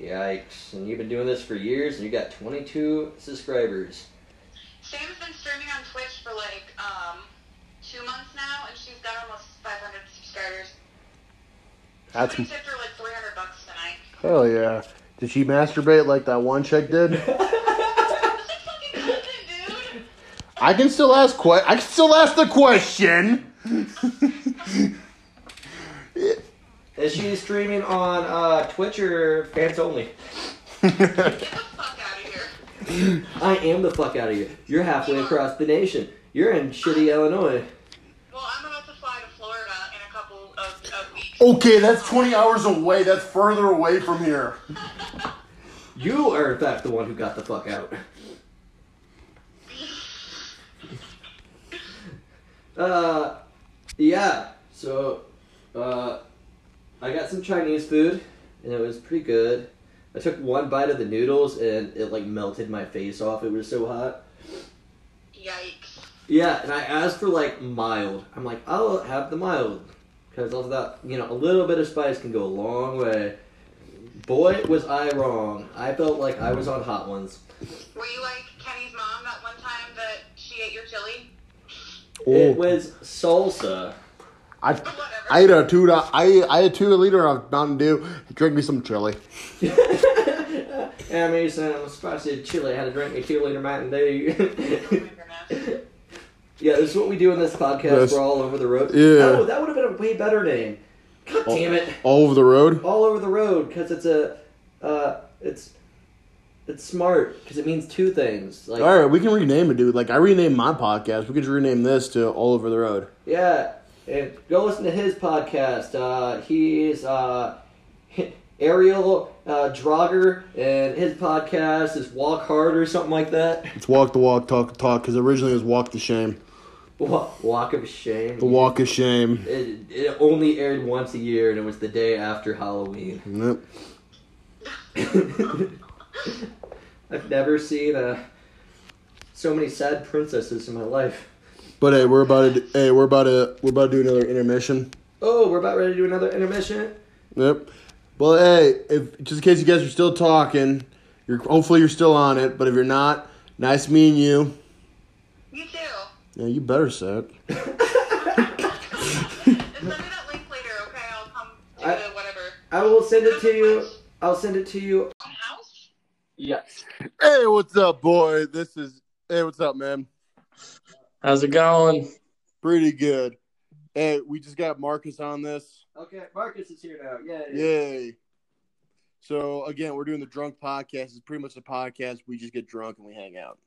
yikes! And you've been doing this for years, and you got 22 subscribers. Sam's been streaming on Twitch for like um two months now, and she's got almost 500 subscribers. That's Somebody tipped her like 300 bucks tonight. hell yeah. Did she masturbate like that one chick did? That's like fucking content, dude. I can still ask que- I can still ask the question. Is she streaming on uh, Twitch or fans only? Get the fuck out of here. I am the fuck out of here. You're halfway across the nation. You're in shitty Illinois. Well, I'm about to fly to Florida in a couple of, of weeks. okay, that's 20 hours away. That's further away from here. You are in fact the one who got the fuck out. Uh, yeah. So, uh, I got some Chinese food, and it was pretty good. I took one bite of the noodles, and it like melted my face off. It was so hot. Yikes. Yeah, and I asked for like mild. I'm like, I'll have the mild because of that. You know, a little bit of spice can go a long way. Boy, was I wrong. I felt like I was on hot ones. Were you like Kenny's mom that one time that she ate your chili? It was salsa. I I ate a two. I I had two liter of Mountain Dew. Drink me some chili. I made some spicy chili. I had to drink a two liter Mountain Dew. Oh yeah, this is what we do in this podcast. Yes. We're all over the road. Yeah. Oh, that would have been a way better name. God damn it. All over the road. all over the road because it's a uh, it's it's smart because it means two things like All right, we can rename it, dude. Like I renamed my podcast. We could rename this to All Over the Road. yeah and go listen to his podcast uh, he's uh, Ariel uh, Draeger and his podcast is Walk Hard or something like that It's Walk the Walk, Talk the Talk. Because originally it was Walk the Shame. Wa- Walk of Shame The Walk of Shame. it, it only aired once a year and it was the day after Halloween Yep. I've never seen uh, so many sad princesses in my life But hey, we're about to. Hey, we're about to. We're about to do another intermission. Oh, we're about ready to do another intermission. Yep. Well, hey, if just in case you guys are still talking, you're hopefully you're still on it. But if you're not, nice meeting you. You too. Yeah, you better say it. Send me that link later, okay? I'll come do I- whatever. I will send it to you. I'll send it to you. House? Yes. Hey, what's up, boy? This is. Hey, what's up, man? How's it going? Pretty good. Hey, we just got Marcus on this. Okay, Marcus is here now. Yay. Yay. So again, we're doing the drunk podcast. It's pretty much a podcast. We just get drunk and we hang out.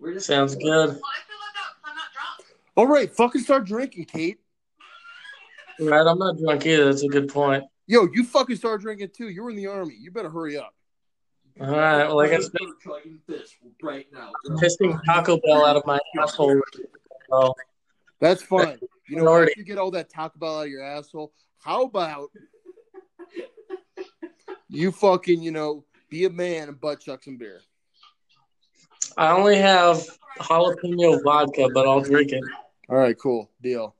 We're just Sounds good. Well, I feel left out 'cause I'm not drunk. All right, fucking start drinking, Kate. Right, I'm not drunk either. That's a good point. Yo, you fucking start drinking too. You're in the army. You better hurry up. All right, well, I guess chugging this right now. pissing Taco Bell out of my asshole. Oh, That's fine. You know, Already. once you get all that Taco Bell out of your asshole, how about you fucking, you know, be a man and butt chuck some beer? I only have jalapeno vodka, but I'll drink it. All right, cool deal.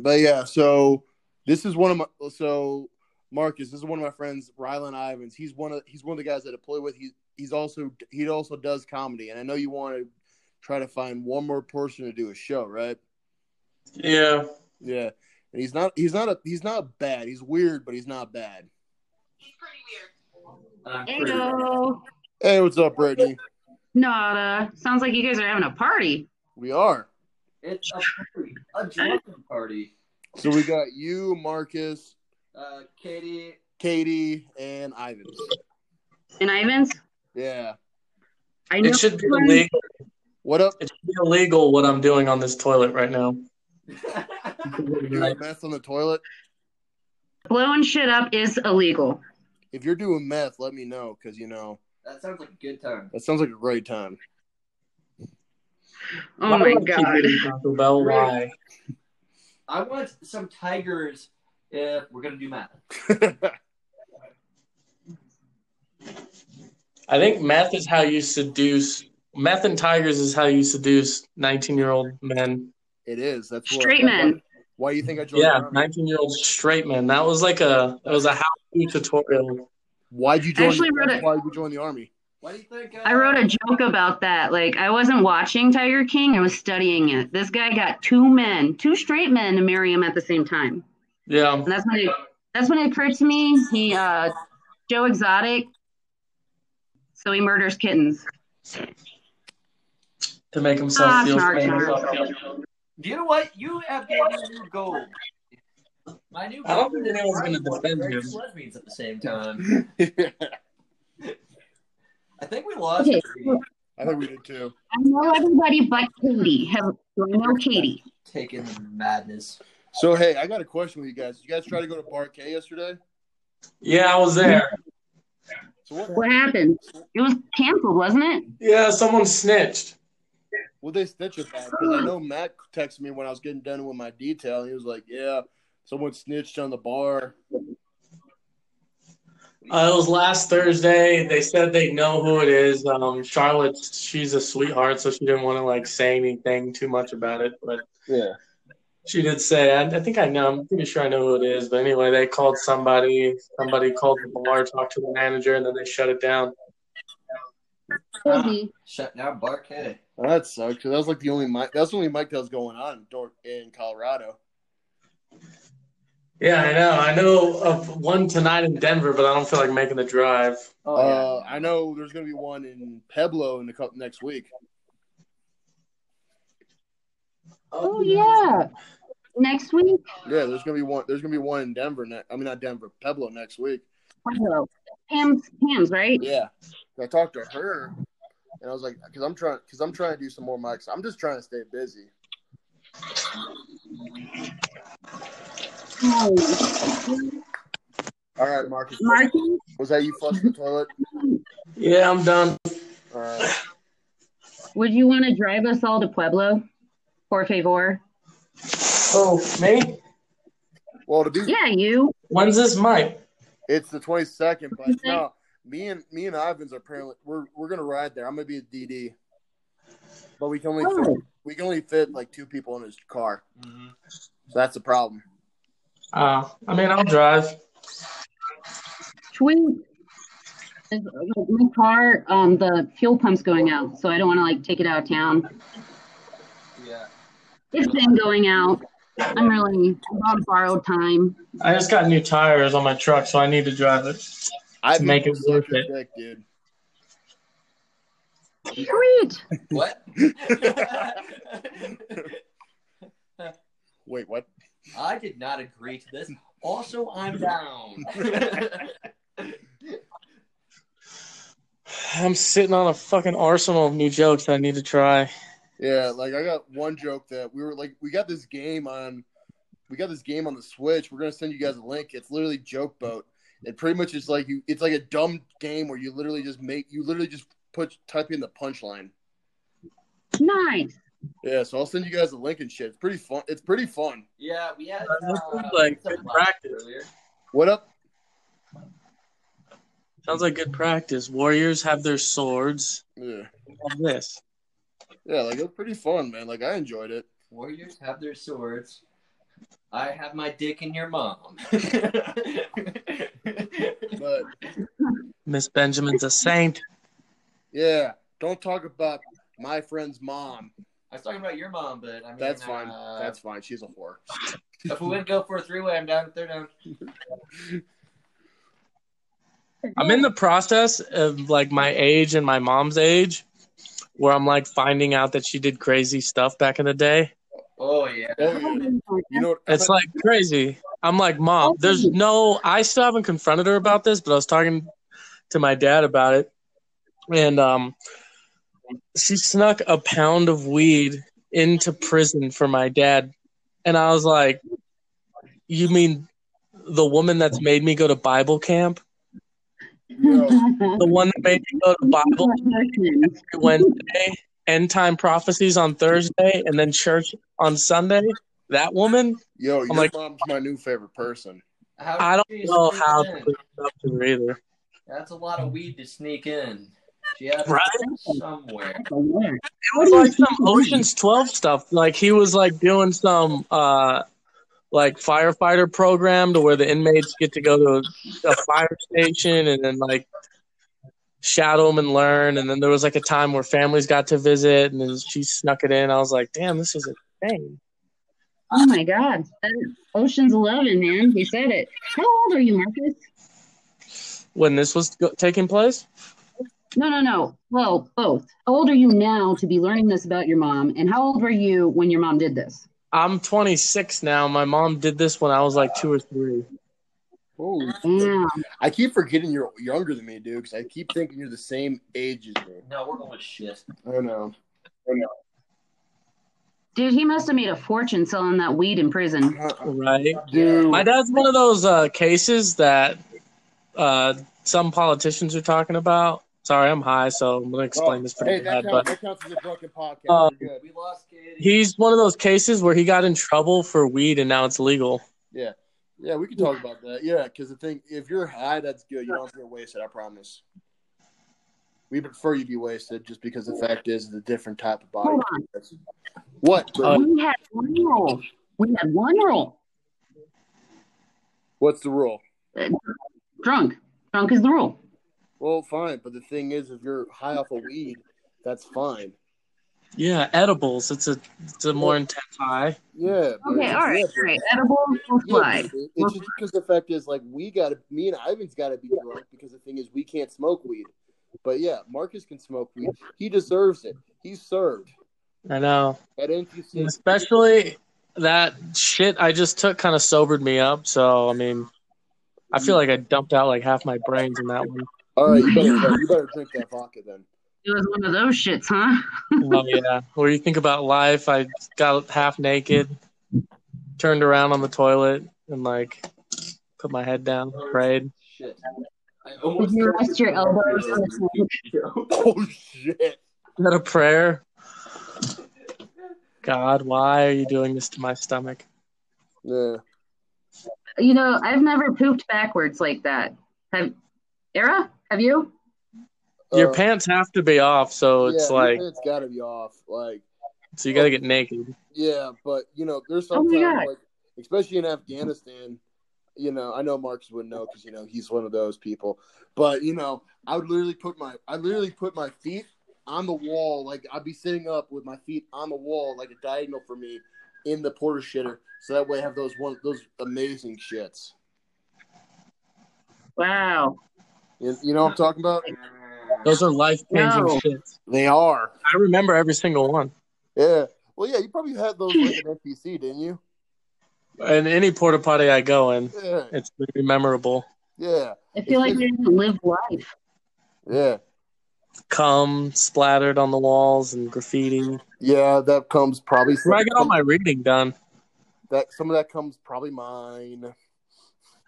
But yeah, so this is one of my so Marcus. This is one of my friends, Rylan Ivins. He's one of he's one of the guys that I play with. He he's also he also does comedy, and I know you want to try to find one more person to do a show, right? Yeah. Yeah. and he's not he's not a he's not bad. He's weird, but he's not bad. He's pretty weird. I'm pretty- Heyo. Hey, what's up, Brittany? Nada. Sounds like you guys are having a party. We are. It's a party, a drunken party. So we got you, Marcus, Uh, Katie, Katie, and Ivins. In Ivins? Yeah. I know It should be one- illegal. What up? It should be illegal what I'm doing on this toilet right now. You doing meth on the toilet? blowing shit up is illegal. If you're doing meth, let me know because you know that sounds like a good time. that sounds like a great time. Oh Why my do I keep god. Taco Bell? Why? I want some tigers if we're gonna do math. I think meth is how you seduce. Meth and tigers is how you seduce 19 year old men. it is. That's what, Straight men. Why do you think I joined? Yeah, 19 year old straight men. That was like a it was a how to tutorial. Why'd you join? actually the, wrote that's it- Why you join the army? What do you think? Uh, I wrote a joke about that. Like I wasn't watching Tiger King, I was studying it. This guy got two men, two straight men to marry him at the same time. Yeah, And that's when it that's when it occurred to me he uh Joe Exotic. So he murders kittens. to make himself Ah, feel snark, famous. snark. You know what? You have given me a new goal. My new. I don't goal think is anyone's gonna to defend marry him. two lesbians at the same time. I think we lost. Okay. I think we did too. I know everybody but Katie. Have do I know Katie? Taking the madness. So hey, I got a question with you guys. Did you guys try to go to Bar K yesterday? Yeah, I was there. So what? What happened? It was canceled, wasn't it? Yeah, someone snitched. Well, they stitch it back because I know Matt texted me when I was getting done with my detail. He was like, "Yeah, someone snitched on the bar." Uh, it was last Thursday. They said they know who it is. Um, Charlotte, she's a sweetheart, so she didn't want to like say anything too much about it. But Yeah. She did say, I, I think I know. I'm pretty sure I know who it is. But anyway, they called somebody. Somebody called the bar, talked to the manager, and then they shut it down. Katie. Shut down Bar K. Well, that sucks. 'cause that was like the only mic. That's the only mic that was going on in Colorado. Yeah, I know. I know of one tonight in Denver, but I don't feel like making the drive. Oh uh, I know there's gonna be one in Pueblo in the couple next week. Oh, oh yeah. Next week? Yeah, there's gonna be one. There's gonna be one in Denver. Ne- I mean, not Denver, Pueblo next week. Hello. Pam's Pam's, right? Yeah, I talked to her, and I was like, because I'm trying, because I'm trying to do some more mics. I'm just trying to stay busy. Oh. All right, Marcus. Marky? Was that you flushing the toilet? Yeah, I'm done. All right. Would you want to drive us all to Pueblo? Por favor. Oh, me? Well, to be, Yeah, you. When's this mic? it's the 22nd, but no, me and me and Ivins are apparently we're we're gonna ride there. I'm gonna be a DD, but we can only fit, Oh. we can only fit like two people in his car, hmm so that's a problem. Uh, I mean, I'll drive. Sweet. My car, um, the fuel pump's going out, so I don't want to like take it out of town. Yeah. It's been going out. I'm really I'm on borrowed time. I just got new tires on my truck, so I need to drive it. I make it worth it. Dick, dude. Sweet. What? Wait, what? I did not agree to this. Also, I'm down. I'm sitting on a fucking arsenal of new jokes that I need to try. Yeah, like I got one joke that we were like, we got this game on, we got this game on the Switch. We're gonna send you guys a link. It's literally Joke Boat. It pretty much is like you. It's like a dumb game where you literally just make, you literally just put type in the punchline. Nice. Yeah, so I'll send you guys a link and shit. It's pretty fun. It's pretty fun. yeah, we had uh, like good practice. earlier. What up? Sounds like good practice. Warriors have their swords. Yeah, Have this. Yeah, like it was pretty fun, man. Like I enjoyed it. Warriors have their swords. I have my dick in your mom. But Miss Benjamin's a saint. yeah, don't talk about my friend's mom. I was talking about your mom, but I mean, That's fine. uh, That's fine. She's a whore. If we wouldn't go for a three way, I'm down. If they're down. I'm in the process of like my age and my mom's age, where I'm like finding out that she did crazy stuff back in the day. Oh yeah. Oh, yeah. You know, what- It's like crazy. I'm like, mom, there's no. I still haven't confronted her about this, but I was talking to my dad about it, and um, she snuck a pound of weed into prison for my dad, and I was like, you mean the woman that's made me go to Bible camp, yo, the one that made me go to Bible every Wednesday, end time prophecies on Thursday, and then church on Sunday? That woman? yo, your like- mom's my new favorite person. I don't know how in? to put it up to her either. That's a lot of weed to sneak in. She had Right? somewhere. It was like some Ocean's Twelve stuff. Like he was like doing some uh like firefighter program to where the inmates get to go to a fire station and then like shadow them and learn. And then there was like a time where families got to visit and then she snuck it in. I was like, damn, this is a thing. Oh my God. Ocean's Eleven, man. He said it. How old are you, Marcus? When this was go- taking place, No, no, no. Well, both. How old are you now to be learning this about your mom? And how old were you when your mom did this? I'm 26 now. My mom did this when I was like two or three. Holy Yeah. I keep forgetting you're younger than me, dude. Because I keep thinking you're the same age as me. No, we're going to shit. I know. I know. Dude, he must have made a fortune selling that weed in prison. Right. Dude, My dad's one of those uh, cases that uh, some politicians are talking about. Sorry, I'm high, so I'm gonna explain this pretty hey, bad. counts, But that counts as a drunken podcast. Um, You're good. We lost Katie. he's one of those cases where he got in trouble for weed and now it's legal. Yeah, yeah, we can talk about that. Yeah, because the thing, if you're high, that's good. You don't have to get wasted. I promise. We prefer you be wasted, just because the fact is, it's a different type of body. Hold on. What? Uh, We had one rule. We had one rule. What's the rule? Drunk. Drunk is the rule. Well, fine, but the thing is, if you're high off of weed, that's fine. Yeah, edibles. It's a it's a more intense high. Yeah. Okay, all right, yeah, all right. Edible will Yeah, slide. but it- it's just because the fact is, like, we got to, me and Ivan's got to be drunk because the thing is, we can't smoke weed. But yeah, Marcus can smoke weed. He deserves it. He's served I know. at NTC. Especially that shit I just took kind of sobered me up. So I mean, I feel like I dumped out like half my brains in that one. All right, you better, you better drink that vodka then. It was one of those shits, huh? Oh yeah. Where you think about life, I got half naked, turned around on the toilet, and like put my head down, prayed. Shit. I Did almost you rest your elbows on the? Oh shit! Is that a prayer. God, why are you doing this to my stomach? Yeah. You know, I've never pooped backwards like that. Have Era? Have you? Your Uh, pants have to be off, so it's yeah, like it's got to be off. Like, so you got to get naked. yeah, but you know, there's Oh my sometimes God. like, especially in Afghanistan. You know, I know Marcus wouldn't know because you know he's one of those people. But you know, I would literally put my, I literally put my feet on the wall, like I'd be sitting up with my feet on the wall, like a diagonal for me, in the porter shitter, so that way I have those one, those amazing shits. Wow. You, you know what I'm talking about? Those are life changing No. shits. They are. I remember every single one. Yeah. Well, yeah, you probably had those like at NTC, didn't you? And any porta potty I go in, Yeah. it's very memorable. Yeah. I feel like they haven't lived life. Yeah. Cum splattered on the walls and graffiti. Yeah, that comes probably Where I got all my reading done. that some of that comes probably mine.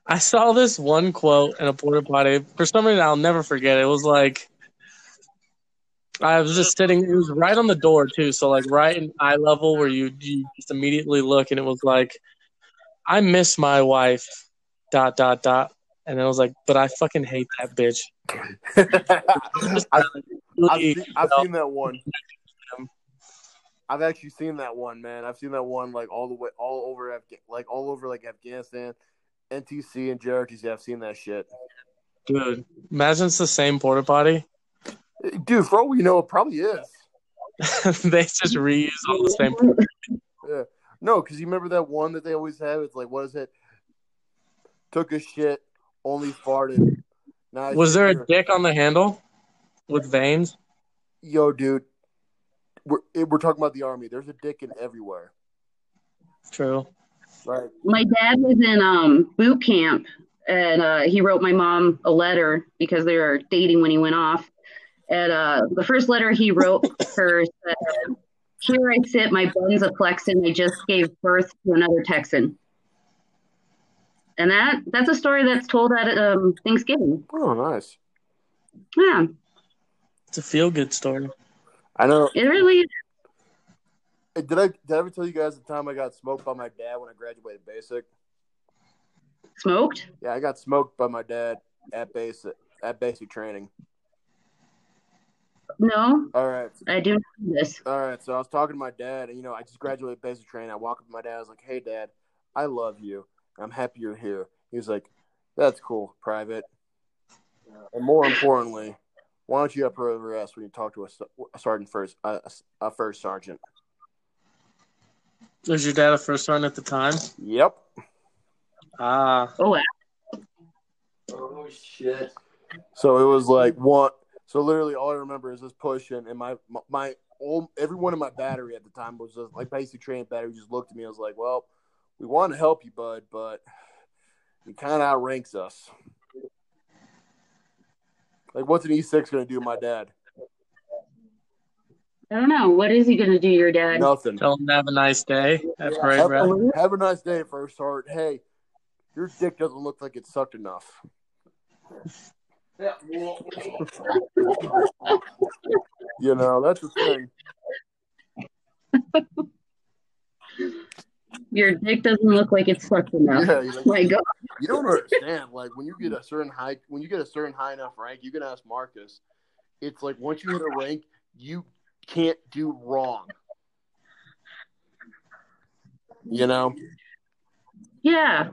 I saw this one quote in a porta potty. For some reason, I'll never forget. It was like, I was just sitting. It was right on the door too, so like right in eye level where you you just immediately look, and it was like, I miss my wife. Dot dot dot. And I was like, but I fucking hate that bitch. I've, I've, seen, that one. I've actually seen that one, man. I've seen that one like all the way, all over, like all over, like Afghanistan, NTC and JRTC. I've seen that shit, dude, imagine it's the same porta potty. dude. For all we know, it probably is. they just reuse all the same. No, No, because you remember that one that they always have. It's like, what is it? Took a shit, only farted. Now Was there here- a dick on the handle with veins? Yo, dude, we're we're talking about the army. There's a dick in everywhere. True. Right. My dad was in um boot camp and uh, he wrote my mom a letter because they were dating when he went off. And uh, the first letter he wrote her said, "Here I sit, my bones a flexin. I just gave birth to another Texan." And that that's a story that's told at um, Thanksgiving. Oh, nice. Yeah, It's a feel good story. I know. it really is. Did I did I ever tell you guys the time I got smoked by my dad when I graduated basic? smoked. Yeah, I got smoked by my dad at basic at basic training. No, All right. I do this. All right, so I was talking to my dad, and you know, I just graduated basic training. I walk up to my dad. I was like, "Hey, Dad, I love you. I'm happy you're here." He was like, "That's cool, Private." And more importantly, why don't you parade rest when you talk to a, a sergeant first, a, a first sergeant? Was your dad a first sergeant at the time? Yep. Ah, Oh, wow. Oh shit. So it was like one. So literally, all I remember is just pushing, and my my, my all, everyone in my battery at the time was just like basic training battery. Just looked at me. I was like, "Well, we want to help you, bud, but he kind of outranks us." Like, what's an E six going to do, to my dad? I don't know. What is he going to do, your dad? Nothing. tell him to have a nice day at Yeah, parade have, route. have a nice day, first sergeant. Hey, your dick doesn't look like it sucked enough. Yeah, You know, that's the thing. Your dick doesn't look like it's sucked enough. Yeah, you're like, My God. You don't understand. Like when you get a certain high, when you get a certain high enough rank, you can ask Marcus. It's like once you hit a rank, you can't do wrong. You know? Yeah.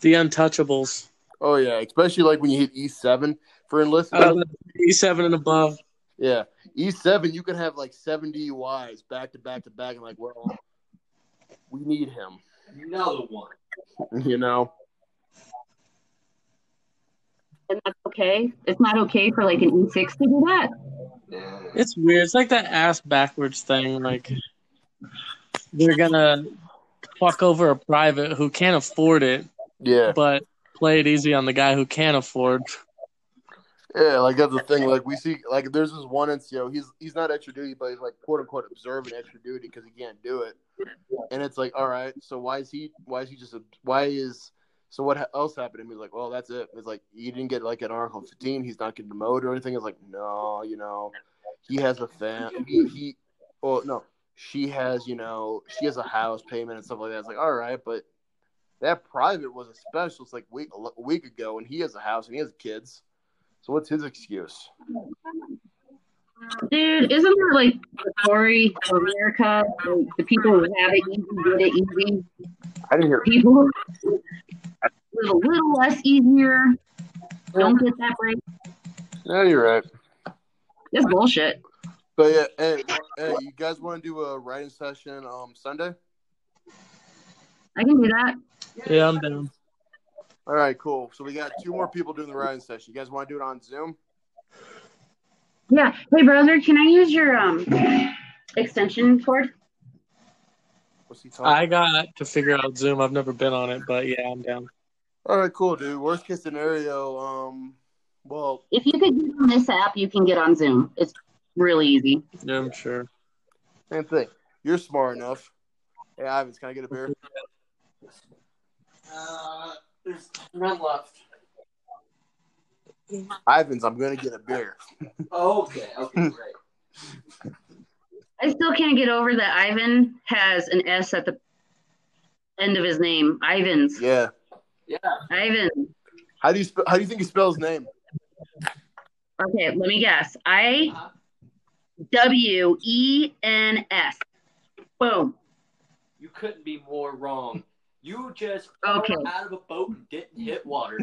The Untouchables. Oh yeah, especially like when you hit E seven for enlisted. Uh, E7 and above. yeah, E seven, you can have like seven DUIs back to back to back, and like, well, we need him. another one. You know? And that's okay. It's not okay for like an E6 to do that. It's weird. It's like that ass backwards thing. Like they're gonna fuck over a private who can't afford it, Yeah, but play it easy on the guy who can't afford. yeah. Like that's the thing. Like we see, like there's this one NCO. He's he's not extra duty, but he's like quote unquote observing extra duty because he can't do it. And it's like, all right, so why is he? Why is he just? Why is? So what else happened to him? He's like, well, that's it. It's like he didn't get like an Article 15. He's not getting demoted or anything. It's like, no, you know, he has a fan. He, he well, no, she has, you know, she has a house payment and stuff like that. It's like, all right, but that private was a specialist like week a week ago, and he has a house and he has kids. So what's his excuse? Dude, isn't there like the story of America? Like, the people who have it easy get it easy. I didn't hear. People who live a little less easier don't get that break. Yeah, you're right. It's bullshit. But yeah, hey, hey, you guys want to do a writing session um Sunday? I can do that. Yeah, I'm down. All right, cool. So we got two more people doing the writing session. You guys want to do it on Zoom? Yeah. Hey, brother, can I use your um extension cord? What's he talking? I got to figure out Zoom. I've never been on it, but yeah, I'm down. All right, cool, dude. Worst case scenario, um, well, If you could get on this app, you can get on Zoom. It's really easy. Yeah, I'm sure. same thing. You're smart enough. Hey, Ivins, can I get a beer? Uh, there's none left. Ivins, I'm gonna get a beer. Okay, okay, great. I still can't get over that Ivan has an S at the end of his name. Ivan's. Yeah. Yeah. Ivan. How do you sp- How do you think you spell his name? Okay, let me guess. I W E N S. Boom. You couldn't be more wrong. You just Okay. out of a boat and didn't hit water.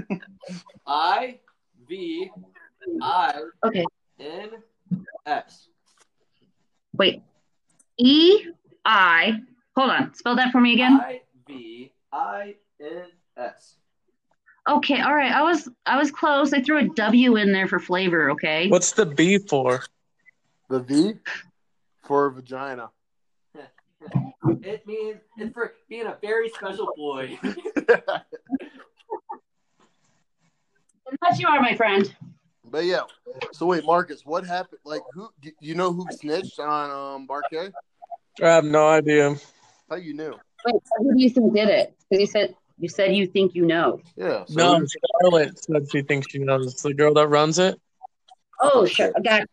I V I Okay. N S. Wait. E I Hold on. Spell that for me again. I V I N S. Okay, all right. I was I was close. I threw a W in there for flavor, okay? What's the B for? The V for vagina. It means it's for being a very special boy. Unless you are my friend. But yeah. So wait, Marcus, what happened? Like, who? Do you know who snitched on um Bar K? I have no idea. How you knew? Wait, who do you think did it? Because you said you said you think you know. Yeah. So No, who- Charlotte said she thinks she knows. It's the girl that runs it. Oh, sure. I got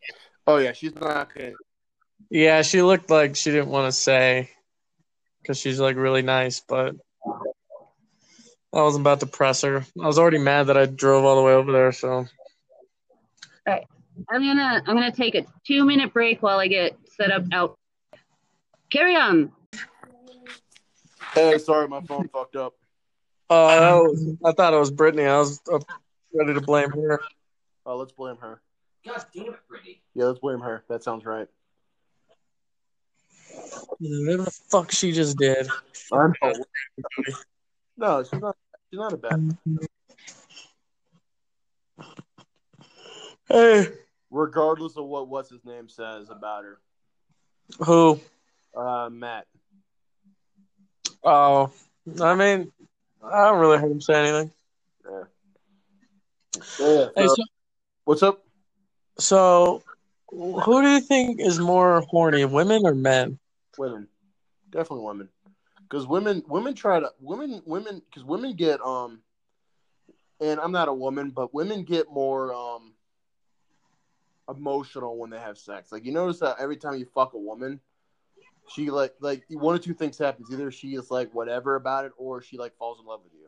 Oh yeah, she's not gonna. Yeah, she looked like she didn't want to say because she's like really nice, but I wasn't about to press her. I was already mad that I drove all the way over there. So I'm gonna I'm gonna take a two minute break while I get set up out. Carry on. Hey, sorry, my phone fucked up. uh, that was, I thought it was Brittany. I was uh, ready to blame her. Oh, let's blame her. God damn it, Brittany. Yeah, let's blame her. That sounds right. Whatever the fuck she just did. I'm no, she's not. She's not a bad. Hey, Regardless of what what's his name says about her, who? uh, Matt. Oh, I mean, I don't really heard him say anything. Yeah. Yeah. Hey, so- what's up? so who do you think is more horny, women or men? Women, definitely women, because women women try to women women because women get um, and I'm not a woman, but women get more um emotional when they have sex. Like you notice that every time you fuck a woman, she like like one or two things happens. Either she is like whatever about it, or she like falls in love with you.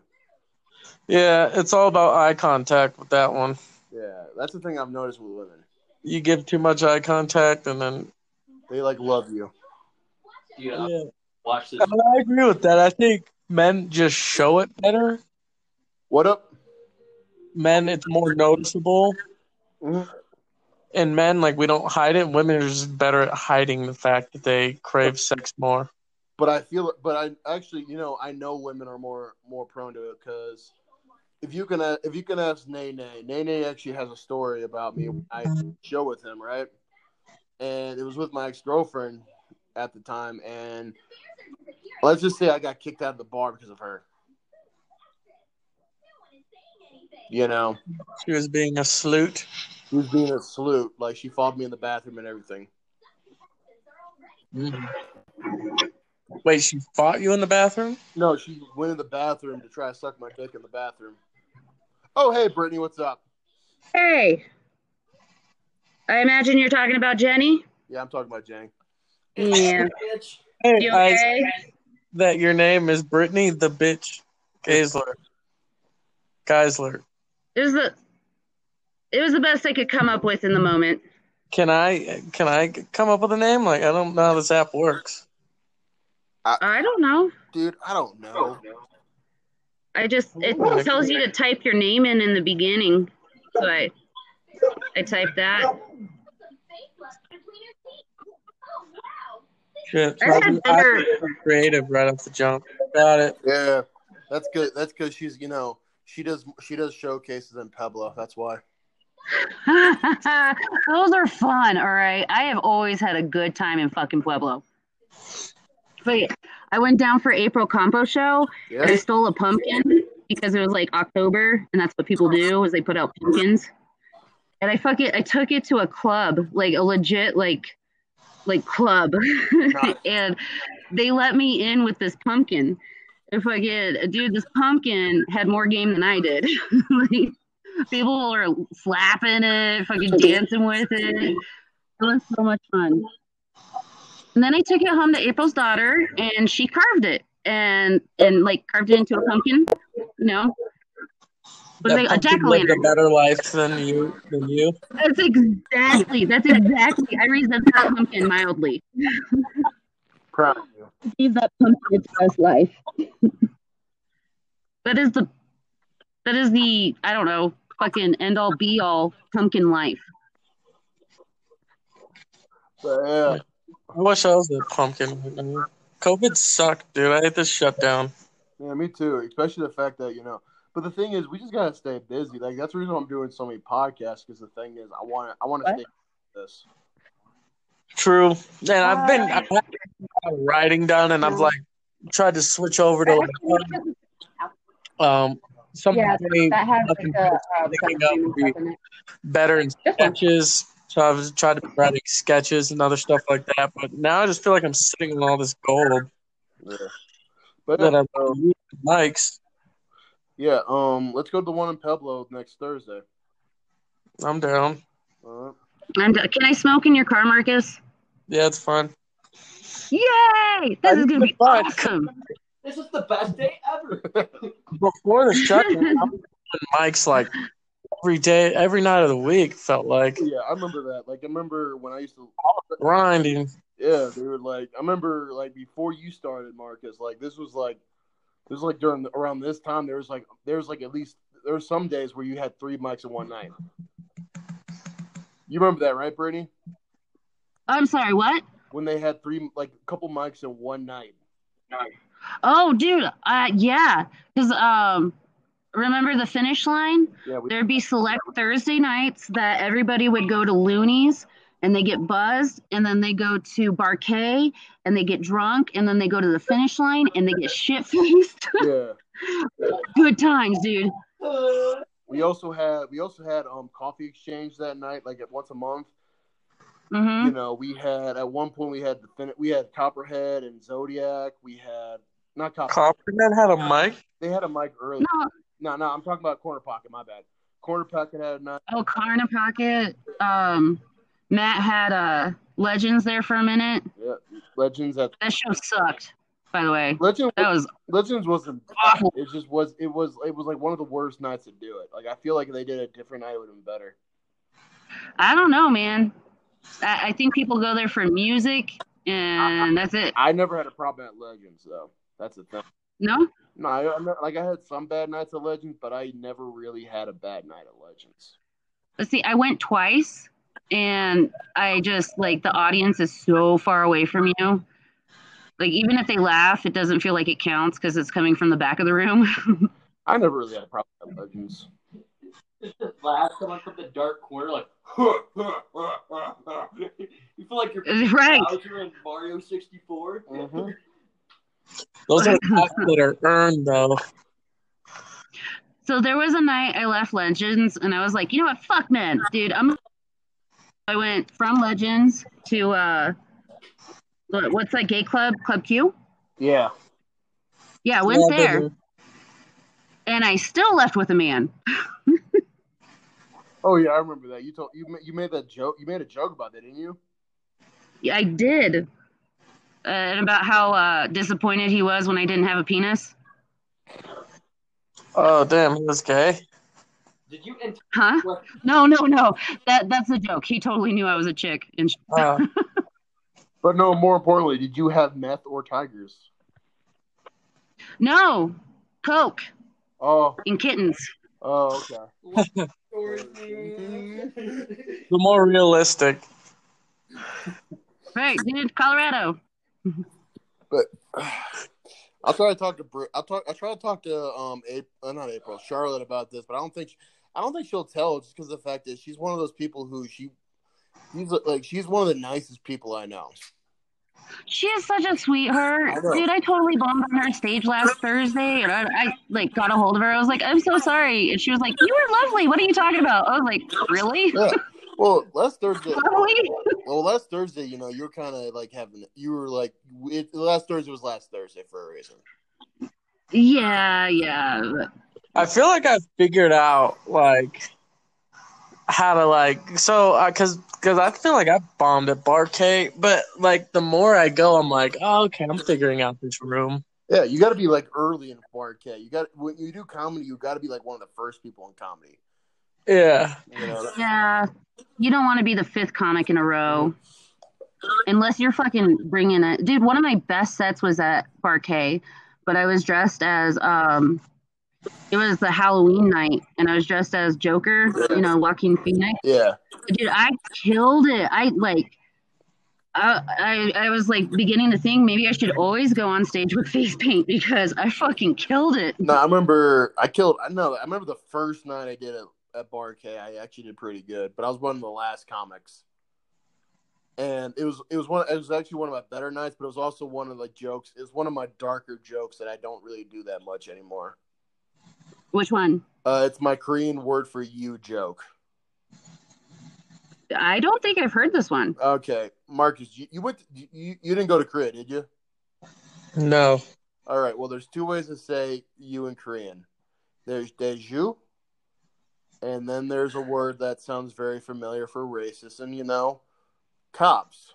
Yeah, it's all about eye contact with that one. Yeah, that's the thing I've noticed with women. You give too much eye contact, and then They like love you. Dude, I yeah. watch this. I agree with that. I think men just show it better. What up? Men, it's more noticeable. Mhm. And men, like we don't hide it. Women are just better at hiding the fact that they crave sex more. But I feel, but I actually, you know, I know women are more more prone to it because if you can, uh, if you can ask Nene, Nene actually has a story about me. when I show with him, right? And it was with my ex girlfriend at the time, and let's just say I got kicked out of the bar because of her. You know, She was being a sleut. She was being a salute, like she followed me in the bathroom and everything. Mm-hmm. Wait, she fought you in the bathroom? No, she went in the bathroom to try to suck my dick in the bathroom. Oh, hey, Brittany, what's up? Hey. I imagine you're talking about Jenny. Yeah, I'm talking about Jenny. Yeah. Bitch. Hey, You I- okay? that your name is Brittany the bitch Geisler. Geisler. It the it was the best I could come up with in the moment. Can I can I come up with a name? Like I don't know how this app works. I don't know. Dude, I don't know. I just it tells you to type your name in in the beginning. So I I typed that. Shit, I had I creative right off the jump. Got it. Yeah, that's good. That's because she's, you know, she does she does showcases in Pueblo. That's why. Those are fun, all right. I have always had a good time in fucking Pueblo. But yeah, I went down for April Compo show. I stole a pumpkin because it was like October, and that's what people do is they put out pumpkins. And I fuck it. I took it to a club, like a legit like like club, and they let me in with this pumpkin. If I get dude, this pumpkin had more game than I did. like people were slapping it, fucking dancing with it. It was so much fun. And then I took it home to April's daughter, and she carved it and and like carved it into a pumpkin. You know, was That it a pumpkin jack o' lived a better life than you than you. That's exactly. That's exactly. I resent that pumpkin mildly. Proud of you. Give that pumpkin its best life. that is the. That is the. I don't know. Fucking end all be all pumpkin life. Yeah, I wish I was a pumpkin. COVID sucked, dude. I hate this shutdown. Yeah, me too. Especially the fact that you know. But the thing is, we just gotta stay busy. Like that's the reason I'm doing so many podcasts. Because the thing is, I want to, I want to stay this. True. And I've been I've had writing down, and I've like tried to switch over to like, um some Yeah, funny, that has like a uh, up would be better in sketches. So I've tried to be writing sketches and other stuff like that. But now I just feel like I'm sitting on all this gold Yeah. But that uh, I've used mics. yeah, um, let's go to the one in Pueblo next Thursday. I'm down. Uh, And uh, can I smoke in your car, Marcus? Yeah, it's fun. Yay! This is gonna be Fine. awesome. This is the best day ever. Before the shutdown, I was like every day, every night of the week. Felt like yeah, I remember that. Like, I remember when I used to. grinding. Yeah, they were like. I remember like before you started, Marcus. Like this was like, this was like during the, around this time. There was like there was like at least there were some days where you had three mics in one night. You remember that, right, Brittany? I'm sorry, what? When they had three like a couple mics in one night. Oh, dude, uh, yeah, because um, remember the finish line? Yeah, we, There'd be select Thursday nights that everybody would go to Looney's and they get buzzed, and then they go to Bar K and they get drunk, and then they go to the finish line and they get shit faced. yeah. Good times, dude. We also had we also had um coffee exchange that night, like at once a month. hmm You know, we had at one point we had the fin- we had Copperhead and Zodiac. We had not Copper. Copperman had a mic. they had a mic earlier. No, No, no, I'm talking about Corner Pocket. My bad. Corner Pocket had a night. oh, Carna Pocket. Um, Matt had uh Legends there for a minute. Yeah, Legends at That show sucked, by the way. Legend. That was Legends wasn't. awful. It just was. It was. It was like one of the worst nights to do it. Like I feel like if they did a different night, it would have been better. I don't know, man. I, I think people go there for music, and that's it. I never had a problem at Legends though. That's the thing. No, No, I, I'm not, like I had some bad nights at Legends, but I never really had a bad night at Legends. let's see. I went twice, and I just like the audience is so far away from you. Like even if they laugh, it doesn't feel like it counts because it's coming from the back of the room. I never really had a problem at Legends. Just laugh someone from the dark corner, like. you feel like you're right. Bowser in Mario 64. Mm-hmm. Those are laughs that are earned, though. So there was a night I left Legends, and I was like, you know what? Fuck, man, dude. I'm. I went from Legends to uh, what's that gay club? Club Q. Yeah. Yeah, I went Yeah, there, but- and I still left with a man. Oh yeah, I remember that. You told you you made that joke. You made a joke about that, didn't you? Yeah, I did. Uh, and about how uh, disappointed he was when I didn't have a penis. Oh, damn, he was gay. Did you enter Huh? No, no, no. That that's a joke. He totally knew I was a chick. And sh- Oh, But no, more importantly, did you have meth or tigers? no, coke Oh, and kittens. oh, okay. the more realistic. Right, dude. Colorado. But I'll try to talk to Bri- I'll talk. I'll try to talk to um, April, uh, not April, Charlotte about this, but I don't think she, I don't think she'll tell just because of the fact that she's one of those people who she, she's like she's one of the nicest people I know. She is such a sweetheart, I dude. I totally bombed on her stage last Thursday, and I, I like got a hold of her. I was like, "I'm so sorry," and she was like, "You were lovely. What are you talking about?" I was like, "Really? Yeah. Well, last Thursday, Lovely?" well, last Thursday, you know, you're kind of like having, you were like, it, last Thursday was last Thursday for a reason. Yeah, yeah. I feel like I figured out like how to like so uh, because because I feel like I bombed at Barcade, but like the more I go, I'm like, oh, okay, I'm figuring out this room. Yeah, you got to be like early in 4K. You got when you do comedy, you got to be like one of the first people in comedy. Yeah, You know, Yeah, you don't want to be the fifth comic in a row. Unless you're fucking bringing it. Dude, one of my best sets was at Bar K, but I was dressed as, um, it was the Halloween night, and I was dressed as Joker, you know, Joaquin Phoenix. yeah. Dude, I killed it. I, like, I, I I was like beginning to think maybe I should always go on stage with face paint because I fucking killed it. No, I remember I killed. I know. I remember the first night I did it at Bar K. I actually did pretty good, but I was one of the last comics, and it was it was one. It was actually one of my better nights, but it was also one of the jokes. It was one of my darker jokes that I don't really do that much anymore. Which one? Uh, it's my Korean word for you joke. I don't think I've heard this one. Okay, Marcus, you, you went. To, you you didn't go to Korea, did you? No. All right. Well, there's two ways to say you in Korean. There's deju, and then there's a word that sounds very familiar for racist, and you know, cops.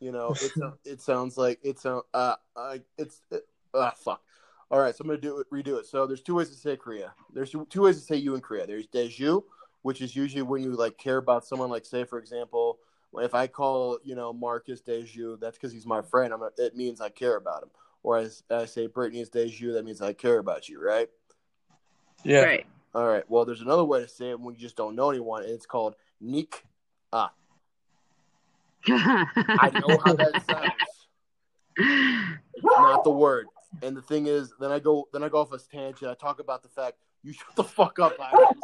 You know, it it sounds like it's a uh, uh it's it, ah fuck. All right, so I'm gonna do it, redo it. So there's two ways to say Korea. There's two ways to say you in Korea. There's deju, which is usually when you like care about someone. Like say, for example, if I call you know Marcus Deju, that's because he's my friend. I'm a, it means I care about him. Or as I say Brittany is Deju, that means I care about you, right? Yeah. Right. All right. Well, there's another way to say it when you just don't know anyone, and it's called Nik. Ah, I know how that sounds. It's not the word. And the thing is, then I go then I go off a tangent. I talk about the fact you shut the fuck up, Iris.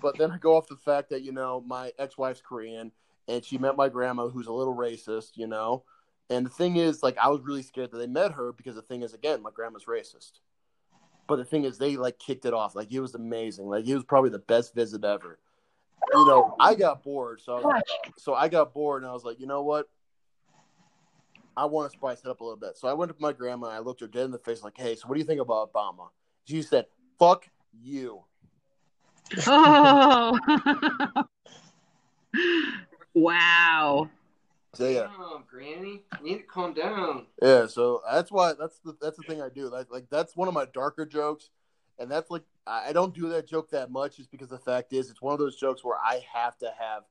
but then I go off the fact that you know my ex-wife's Korean and she met my grandma who's a little racist, you know. And the thing is, like, I was really scared that they met her because the thing is, again, my grandma's racist. But the thing is, they like kicked it off. Like, it was amazing. Like, it was probably the best visit ever. You know, I got bored, so I was so I got bored, and I was like, you know what? I want to spice it up a little bit. So I went to my grandma and I looked her dead in the face, like, hey, so what do you think about Obama? She said, fuck you. oh. wow. So yeah, Damn, Granny, you need to calm down. yeah. So that's why that's the that's the thing I do. Like, like that's one of my darker jokes, and that's like I I don't do that joke that much, just because the fact is it's one of those jokes where I have to have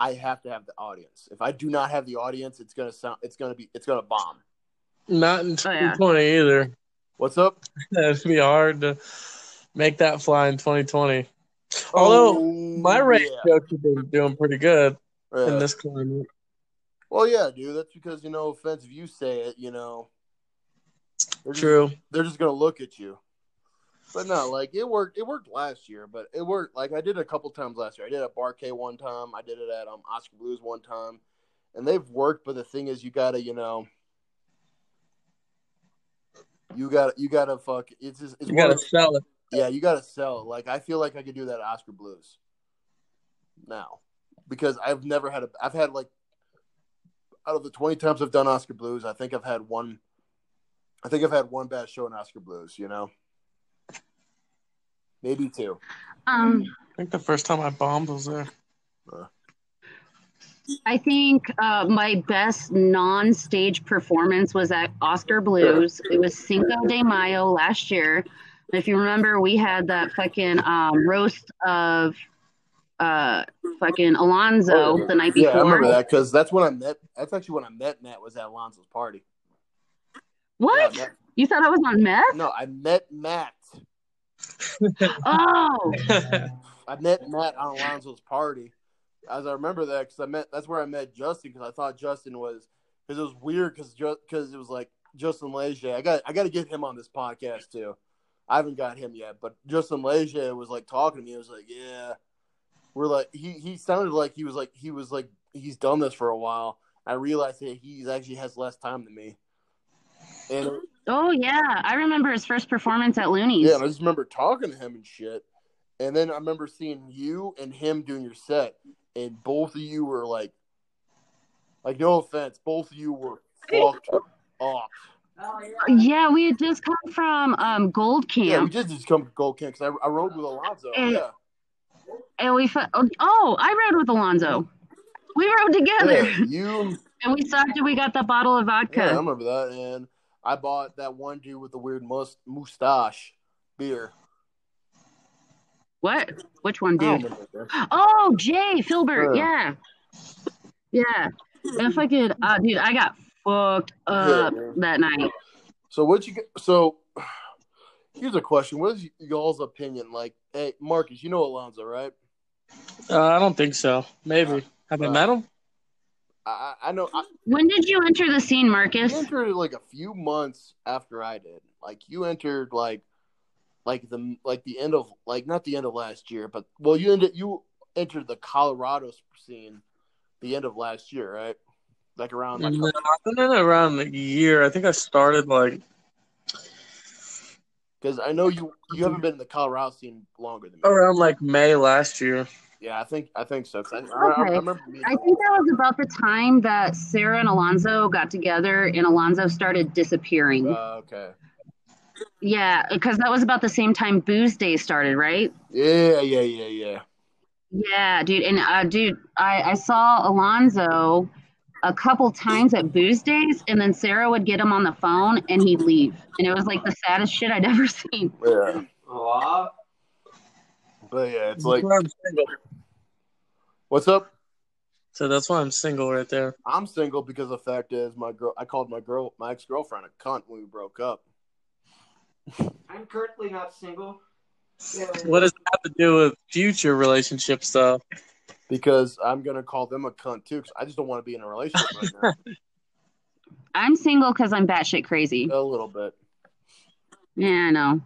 I have to have the audience. If I do not have the audience, it's gonna sound it's gonna be it's gonna bomb. Not in Oh, yeah. 2020 either. What's up? It's gonna be hard to make that fly in 2020. Although Oh, my race yeah. jokes have been doing pretty good Yeah. in this climate. Well, yeah, dude. That's because you know, offense if you say it, you know. they're just- True. they're just gonna look at you. But no, like it worked. It worked last year, but it worked. Like I did it a couple times last year. I did it at Bar K one time. I did it at um Oskar Blues one time, and they've worked. But the thing is, you gotta, you know, you gotta, you gotta fuck. It's just, it's You gotta of- sell it. yeah, you gotta sell. it. Like I feel like I could do that at Oskar Blues now because I've never had a. I've had like out of the twenty times I've done Oskar Blues, I think I've had one. I think I've had one bad show in Oskar Blues. You know, maybe two. Um, I think the first time I bombed was there. I think uh, my best non-stage performance was at Oskar Blues. It was Cinco de Mayo last year. And if you remember, we had that fucking um, roast of uh, fucking Alonzo the night before. Yeah, I remember that because that's when I met. That's actually when I met Matt. Was at Alonzo's party. What? Yeah, Matt- You thought I was on meth? no, I met Matt. Oh, I met Matt on Alonzo's party. As I remember that, because I met that's where I met Justin because I thought Justin was because it was weird because just because it was like Justin Leger. I got I got to get him on this podcast too. I haven't got him yet, but Justin Leger was like talking to me. I was like, yeah, we're like he he sounded like he was like he was like he's done this for a while. I realized that he actually has less time than me, and oh yeah. I remember his first performance at Looney's. Yeah, I just remember talking to him and shit. And then I remember seeing you and him doing your set, and both of you were like, like no offense, both of you were fucked up. Oh yeah. Yeah, we had just come from um, Gold Camp. Yeah, we did just come to Gold Camp because I, I rode with Alonzo. And- Yeah, And we fu- oh, I rode with Alonzo. We rode together, yeah, you. and we stopped and we got the bottle of vodka. Yeah, I remember that. And I bought that one dude with the weird mus- mustache beer. What? Which one, dude? Oh, Jay Filbert. Yeah. Yeah, yeah. And if I could, uh, dude, I got fucked up Yeah, that night. So what you get? So here's a question: What is y'all's opinion? Like, hey, Marcus, you know Alonzo, right? Uh, I don't think so. Maybe. Have I Uh, met him? I, I know. I, When did you enter the scene, Marcus? you entered like a few months after I did. Like you entered like like the like the end of like not the end of last year, but well you ended you entered the Colorado scene the end of last year, right? Like around like No, I've been in around a year. I think I started like because I know you you haven't been in the Colorado scene longer than me. around like May last year. Yeah, I think I think so. I, I, I Okay. remember I think that was about the time that Sarah and Alonzo got together and Alonzo started disappearing. Uh, okay. yeah, because that was about the same time Booze Day started, right? Yeah, yeah, yeah, yeah. Yeah, dude. And uh, dude, I, I saw Alonzo a couple times at Booze Days, and then Sarah would get him on the phone and he'd leave. And it was like the saddest shit I'd ever seen. Yeah. Aw. But yeah, it's like That's why I'm single. what's up? So that's why I'm single right there. I'm single because the fact is my girl I called my girl my ex girlfriend a cunt when we broke up. I'm currently not single. Yeah, What does that have to do with future relationship stuff? Because I'm gonna call them a cunt too, because I just don't want to be in a relationship right I'm single because I'm batshit crazy. a little bit. Yeah, I know.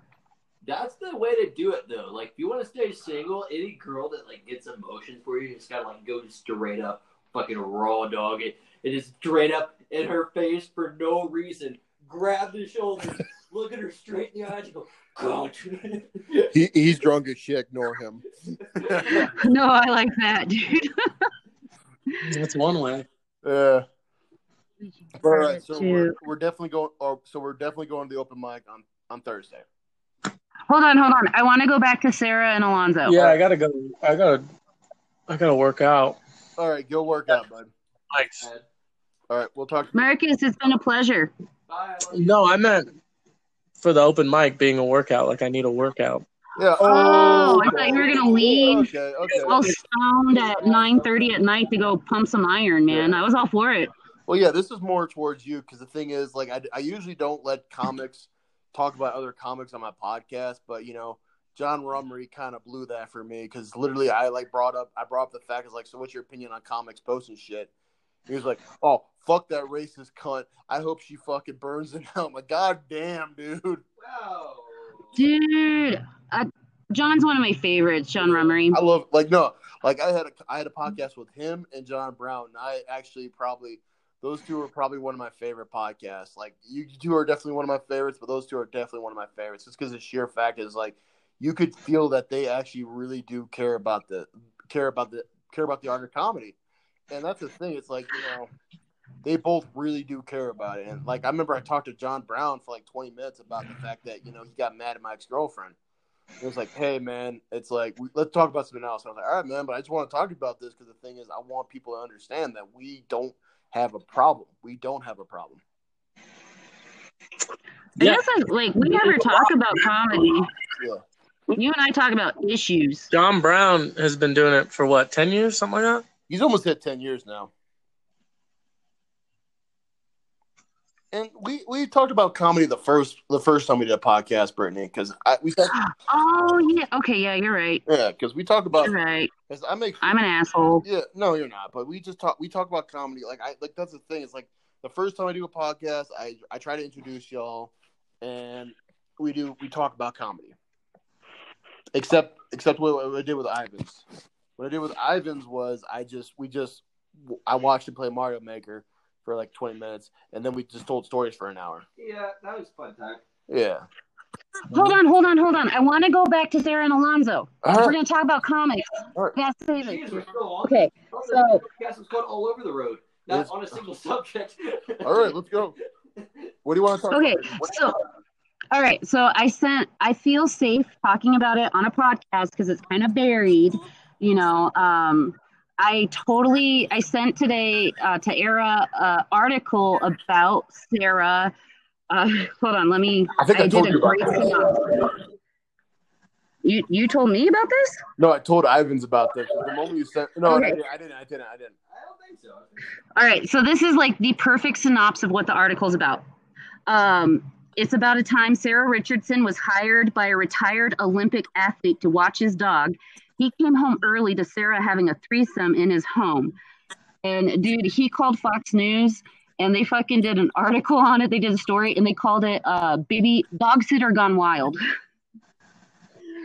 That's the way to do it, though. Like, if you want to stay single, any girl that like gets emotions for you, you just gotta like go straight up, fucking raw dog it. It is straight up in her face for no reason. Grab the shoulders, look at her straight in the eyes, and go, God. He he's drunk as shit. Ignore him. No, I like that, dude. That's one way. Yeah. All right, so we're, we're definitely going. Oh, so we're definitely going to the open mic on on Thursday. Hold on, hold on. I want to go back to Sarah and Alonzo. Yeah, I gotta go. I gotta. I gotta work out. All right, go work out, bud. Thanks. All right, we'll talk. Marcus, it's been a pleasure. Bye. I love you. No, I meant for the open mic being a workout. Like I need a workout. Yeah. Oh, I thought you were gonna leave Okay. Okay. all stoned at 9:30 at night to go pump some iron, man. I was all for it. Well, yeah, this is more towards you because the thing is, like, I, I usually don't let comics talk about other comics on my podcast, but you know, John Rummery kind of blew that for me because literally, I like brought up, I brought up the fact is like, so what's your opinion on comics posting shit? He was like, oh, fuck that racist cunt. I hope she fucking burns in hell. I'm like, god damn, dude. Wow. Dude, I, John's one of my favorites, John Rummery. I love like no, like I had a I had a podcast with him and John Brown. And I actually probably those two are probably one of my favorite podcasts. Like you two are definitely one of my favorites, but those two are definitely one of my favorites. Just because the sheer fact is like you could feel that they actually really do care about the care about the care about the art of comedy, and that's the thing. It's like you know they both really do care about it. And like I remember I talked to John Brown for like 20 minutes about the fact that you know he got mad at my ex girlfriend. It was like, hey man, it's like we, let's talk about something else. I was like, all right, man, but I just want to talk about this because the thing is, I want people to understand that we don't have a problem. We don't have a problem. I Yeah. guess I, like we never talk about comedy. Yeah. You and I talk about issues. John Brown has been doing it for what, ten years, something like that. He's almost hit 10 years now. And we, we talked about comedy the first the first time we did a podcast, Brittany, because we talked, Oh yeah, okay, yeah, you're right. yeah, because we talk about You're right. I make I'm an asshole. Yeah, no, you're not. But we just talk. We talk about comedy. Like I like that's the thing. It's like the first time I do a podcast, I I try to introduce y'all, and we do we talk about comedy. Except except what, what I did with Ivins. What I did with Ivins was I just we just I watched him play Mario Maker for like 20 minutes, and then we just told stories for an hour. Yeah, that was a fun time. Yeah. Hold on, hold on, hold on. I want to go back to Sarah and Alonzo. All We're gonna talk about comics. All right. That's Jeez, we're still on. Okay, so- the podcast was going all over the road, not Yes. on a single subject. All right, let's go. What do you want to talk Okay, about? What- so all right, so I sent. I feel safe talking about it on a podcast because it's kind of buried. You know, um, I totally. I sent today uh, to Ara an article about Sarah. Uh, hold on, let me. I think I did told a you about this. You you told me about this? No, I told Ivins about this. The moment you sent, no, Okay. I, didn't, I didn't. I didn't. I didn't. I don't think so. All right, so this is like the perfect synopsis of what the article's about. Um, it's about a time Sarah Richardson was hired by a retired Olympic athlete to watch his dog. He came home early to Sarah having a threesome in his home. And dude, he called Fox News and they fucking did an article on it. They did a story and they called it uh baby dog sitter gone wild.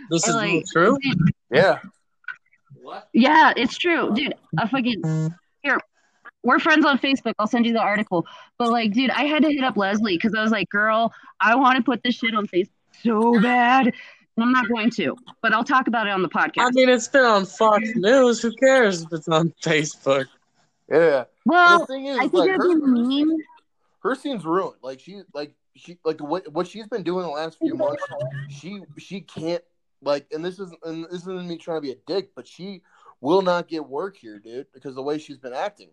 This And, is like, true. Yeah. What? Yeah, it's true, dude. I fucking here. We're friends on Facebook. I'll send you the article. But like, dude, I had to hit up Leslie because I was like, girl, I want to put this shit on Facebook so bad. And I'm not going to, but I'll talk about it on the podcast. I mean, it's been on Fox News. Who cares if it's on Facebook? Yeah. well, the thing is, I think like, her, mean. her scene's ruined. Like she, like she, like what what she's been doing the last few months. She she can't like, and this isn't and this isn't me trying to be a dick, but she will not get work here, dude, because the way she's been acting.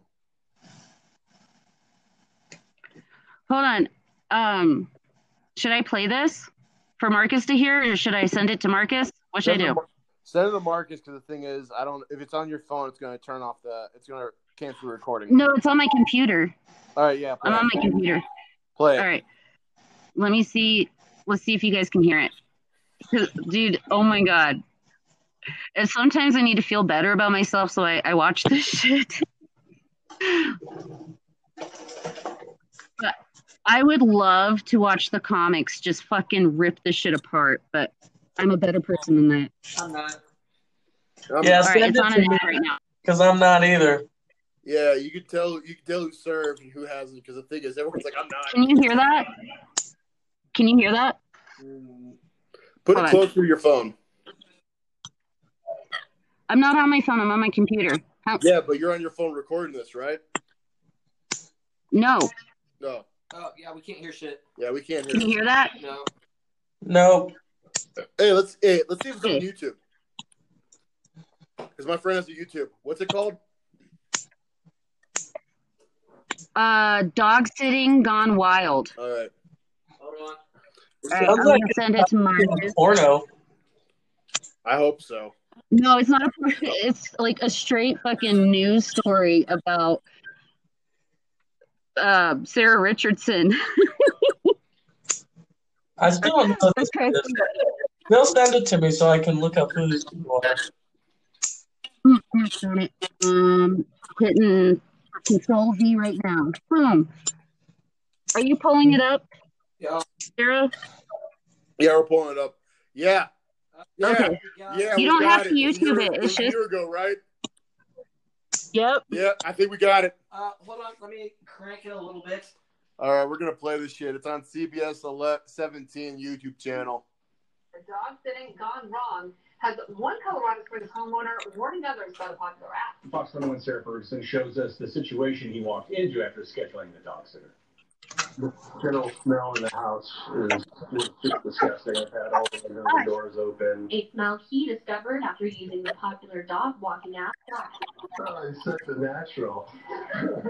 Hold on. Um, should I play this for Marcus to hear, or should I send it to Marcus? What should I Send it do? Mar- Send it to Marcus because the thing is, I don't. If it's on your phone, it's going to turn off the. It's going to cancel the recording. No, it's on my computer. All right, yeah. I'm on my computer. Play it. All right. Let me see. Let's see if you guys can hear it. Dude, oh my god. And sometimes I need to feel better about myself, so I, I watch this shit. But I would love to watch the comics just fucking rip the shit apart, but I'm a better person than that. I'm not. I'm- Yeah. All right, Send it's on to an me. right now. Because I'm not either. Yeah, you can tell. You can tell who served and who hasn't. Because the thing is, everyone's like, "I'm not." Can you hear that? Can you hear that? Mm. Put Hold it on. close to your phone. I'm not on my phone, I'm on my computer. How- Yeah, but you're on your phone recording this, right? No. No. Oh yeah, we can't hear shit. Yeah, we can't hear. Can hear. you hear that? No. No. Hey, let's hey, let's see if it's on YouTube. Because my friend has a YouTube. What's it called? Uh, dog sitting gone wild. All right. Hold on. All right, I'm like gonna send it to Marcus. Porno. I hope so. No, it's not a. It's like a straight fucking news story about uh, Sarah Richardson. I still don't know. what this Okay. is. They'll send it to me so I can look up who these people are. um, hitting Control V right now. Boom. Are you pulling it up, Yeah. Sarah? Yeah, we're pulling it up. Yeah. Yeah. Okay. Yeah. You don't got have to it. YouTube a it. It's a year ago, right? Yep. Yeah, I think we got it. Uh, hold on. Let me crank it a little bit. All right, we're gonna play this shit. It's on CBS 11, 17 YouTube channel. The dog sitting gone wrong has one Colorado Springs homeowner warning others about a popular app. Fox 21 Sarah Ferguson shows us the situation he walked into after scheduling the dog sitter. The general smell in the house is, is just disgusting. I've had all of the windows and doors open. A smell he discovered after using the popular dog walking app. Oh, it's such a natural.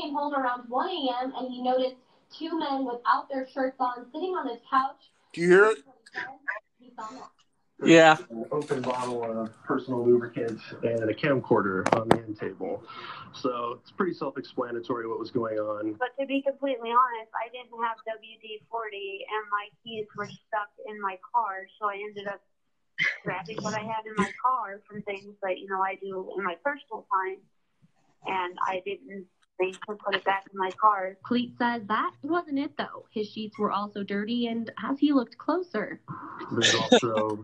He came home around 1 a.m. and he noticed two men without their shirts on sitting on his couch. Do you hear it? He found out. Yeah. An open bottle of personal lubricant and a camcorder on the end table. So it's pretty self-explanatory what was going on. But to be completely honest, I didn't have WD 40 and my keys were stuck in my car. So I ended up grabbing what I had in my car from things that, you know, I do in my personal time. And I didn't think to put it back in my car. Cleet says that wasn't it though. His sheets were also dirty, and as he looked closer, There's also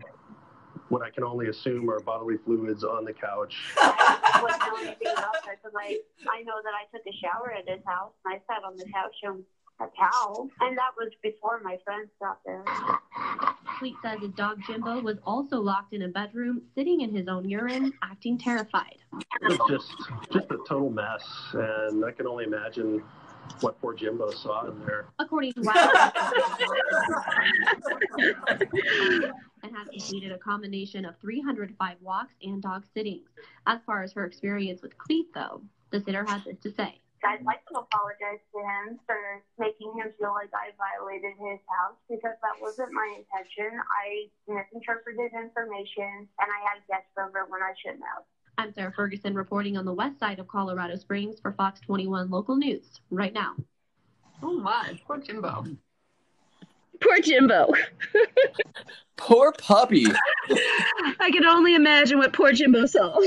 what I can only assume are bodily fluids on the couch. I wasn't doing anything about that because I, I know that I took a shower at his house and I sat on the couch on a towel. And that was before my friends got there. Cleet says his dog Jimbo was also locked in a bedroom, sitting in his own urine, acting terrified. It was just just a total mess, and I can only imagine what poor Jimbo saw in there. According to Wildlife, and has completed a combination of 305 walks and dog sittings. As far as her experience with Cleet, though, the sitter has this to say. I'd like to apologize to him for making him feel like I violated his house because that wasn't my intention. I misinterpreted information and I had guests over when I shouldn't have. I'm Sarah Ferguson reporting on the west side of Colorado Springs for Fox 21 Local News right now. Oh my, poor Jimbo. Poor Jimbo. Poor puppy. I can only imagine what poor Jimbo saw.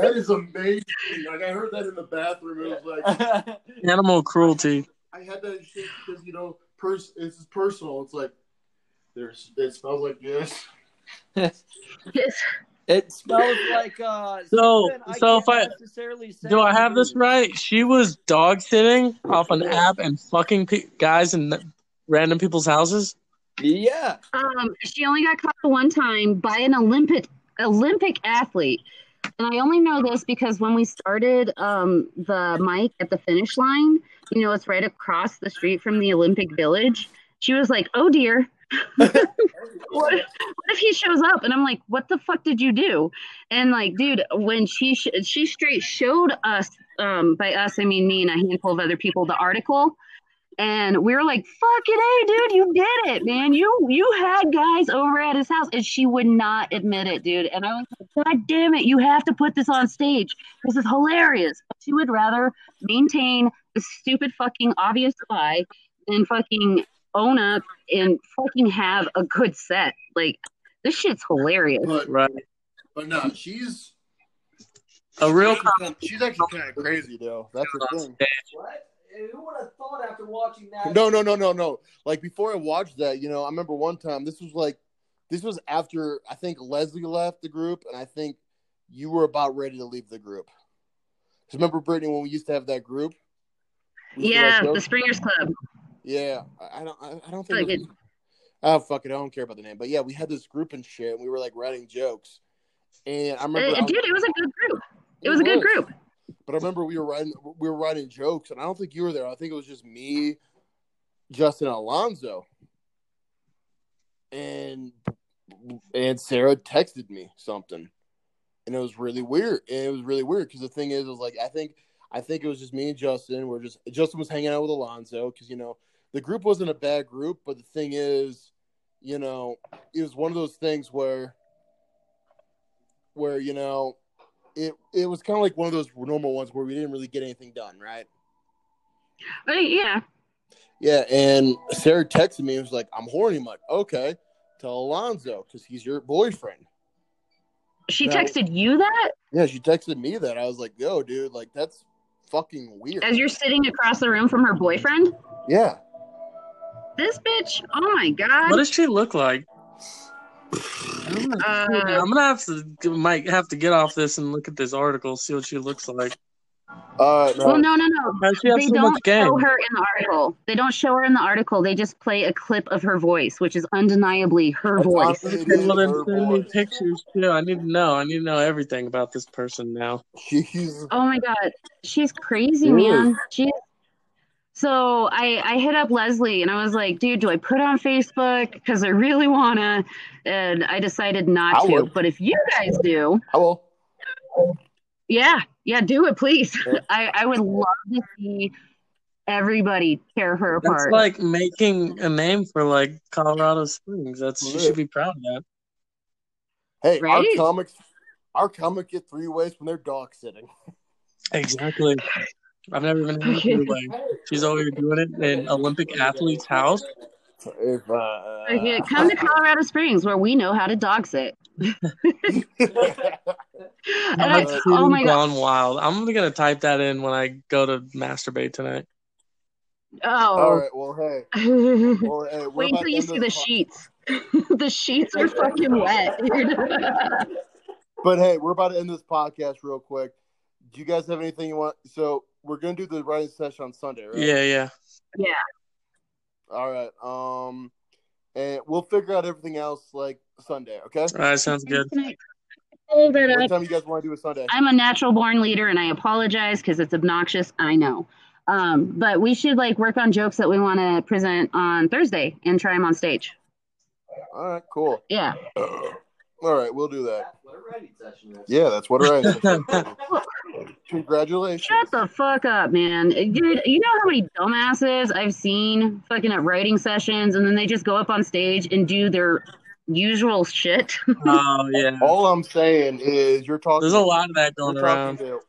That is amazing. Like I heard that in the bathroom. It was like Animal cruelty. I had that shit because you know, pers- it's personal. It's like there's it smells like this. yes. It smells like uh. So, something so if I necessarily say do, I have what this right. She was dog sitting off an app and fucking pe- guys in random people's houses. Yeah. Um, she only got caught the one time by an Olympic Olympic athlete. And I only know this because when we started um, the mic at the finish line, you know, it's right across the street from the Olympic Village. She was like, "Oh dear, what, what if he shows up?" And I'm like, "What the fuck did you do?" And like, dude, when she sh- she straight showed us, um, by us I mean me and a handful of other people, the article and we were like, "Fucking hey, dude, you did it, man! You you had guys over at his house," and she would not admit it, dude. And I was like, "God damn it, you have to put this on stage. This is hilarious." But she would rather maintain the stupid fucking obvious lie than fucking own up and fucking have a good set. Like this shit's hilarious. But Right. but no, she's A real she's actually, kinda, she's actually kind of crazy though. That's the thing. What? Who would have thought after watching that? No, no, no, no, no. Like before I watched that, you know, I remember one time. This was like, this was after I think Leslie left the group, and I think you were about ready to leave the group. Because remember Brittany when we used to have that group? We used to Yeah, write the? Springers Club. Yeah, I I don't, I, I don't think. Like It was, oh fuck it, I don't care about the name. But yeah, we had this group and shit. And we were like writing jokes, and I remember, Uh, I- dude, it was a good group. It was a good group. But I remember we were writing we were writing jokes, and I don't think you were there. I think it was just me, Justin, Alonzo, and and Sarah texted me something, and it was really weird. And it was really weird because the thing is, it was like I think I think it was just me and Justin. We're just Justin was hanging out with Alonzo because you know the group wasn't a bad group, but the thing is, you know, it was one of those things where where you know it it was kind of like one of those normal ones where we didn't really get anything done, right? Uh, yeah. Yeah, and Sarah texted me and was like, "I'm horny." I'm like, "Okay, tell Alonzo because he's your boyfriend." She Now- texted you that Yeah, she texted me that. I was like, "Yo, dude, like that's fucking weird." as you're sitting across the room from her boyfriend. yeah, This bitch. Oh my god. What does she look like? I'm gonna, Uh, I'm gonna have to might have to get off this and look at this article, see what she looks like. uh, Well, no, no, no. How does she have They so don't show her in the article. They don't show her in the article. They just play a clip of her voice, which is undeniably her voice. Okay, well then send me pictures too. I need to know. I need to know everything about this person now. She's Oh my god, she's crazy, Dude. man. She's so I I hit up Leslie and I was like, dude, do I put it on Facebook because I really wanna? And I decided not I to. would. But if you guys do, I will. yeah, yeah, do it, please. I I would love to see everybody tear her That's apart. like making a name for like Colorado Springs. That's you should be proud of that. Hey, Right? our comics, our comic get three ways when they're dog sitting. Exactly. I've never even heard of her way. She's always doing it in Olympic athlete's house. If uh, Okay, come to Colorado Springs where we know how to dog sit. And I- That's oh my god. gone wild. I'm gonna type that in when I go to masturbate tonight. Oh. right, well, hey, well, hey, Wait about until you see the this po- sheets. the sheets are fucking wet, dude. But hey, we're about to end this podcast real quick. Do you guys have anything you want? So we're gonna do the writing session on Sunday, right? Yeah, yeah. yeah. All right. Um, and we'll figure out everything else like Sunday. Okay. All right, sounds good. Hold What time you guys want to do a Sunday? I'm a natural born leader and I apologize because it's obnoxious. I know. Um, but we should like work on jokes that we want to present on Thursday and try them on stage. All right. Cool. Yeah. All right, we'll do that. What a writing session is. Yeah, that's what a writing session is. Congratulations. Shut the fuck up, man. Dude, you know how many dumbasses I've seen fucking at writing sessions and then they just go up on stage and do their usual shit? Oh yeah. All I'm saying is you're talking. There's a lot of that going talking around. to-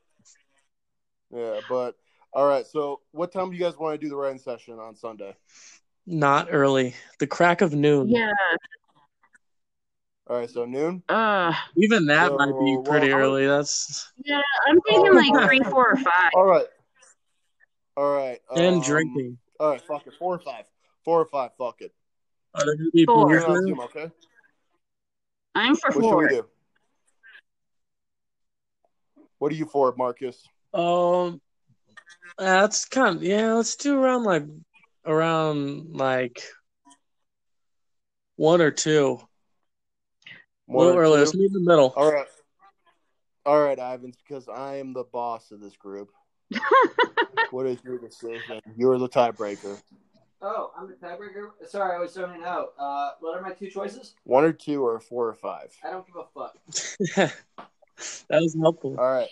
yeah, but all right. So, what time do you guys want to do the writing session on Sunday? Not early. The crack of noon. Yeah. All right, so noon. Uh. Even that So, might be well, pretty I'm- early. That's Yeah, I'm thinking like three, four, or five. All right. All right. and um, drinking. All right, fuck it. Four or five. Four or five. Fuck it. Are there gonna be Four. We're beers on there? Zoom, okay? I'm for What should four. we do? What are you for, Marcus? Um, that's kind of yeah. Let's do around like around like one or two. A little or early. Let's meet in the middle. All right. All right, Ivins, because I am the boss of this group. what is your decision? You're the tiebreaker. Oh, I'm the tiebreaker. Sorry, I was zoning out. Uh, what are my two choices? One or two or four or five. I don't give a fuck. that was helpful. All right.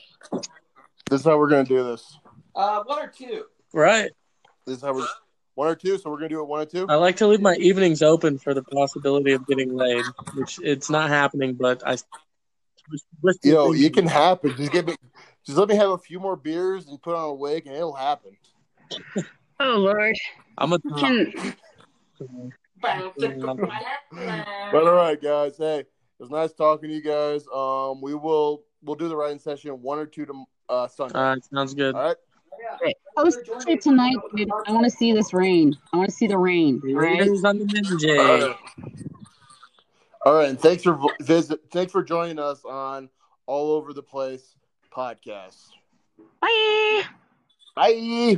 This is how we're gonna do this. Uh, one or two. Right. This is how we're one or two. So we're gonna do it one or two. I like to leave my evenings open for the possibility of getting laid, which it's not happening, but I. Yo, it can happen. Just give me, just let me have a few more beers and put on a wig, and it'll happen. Oh Lord. I'm a. Can But all right, guys. Hey, it was nice talking to you guys. Um, we will we'll do the writing session one or two to uh Sunday. All right, sounds good. All right. Post it tonight, dude. I want to see this rain. I want to see the rain. All right. Raiders on the Ninja. All right. All right, and thanks for visit. Thanks for joining us on All Over the Place podcast. Bye. Bye.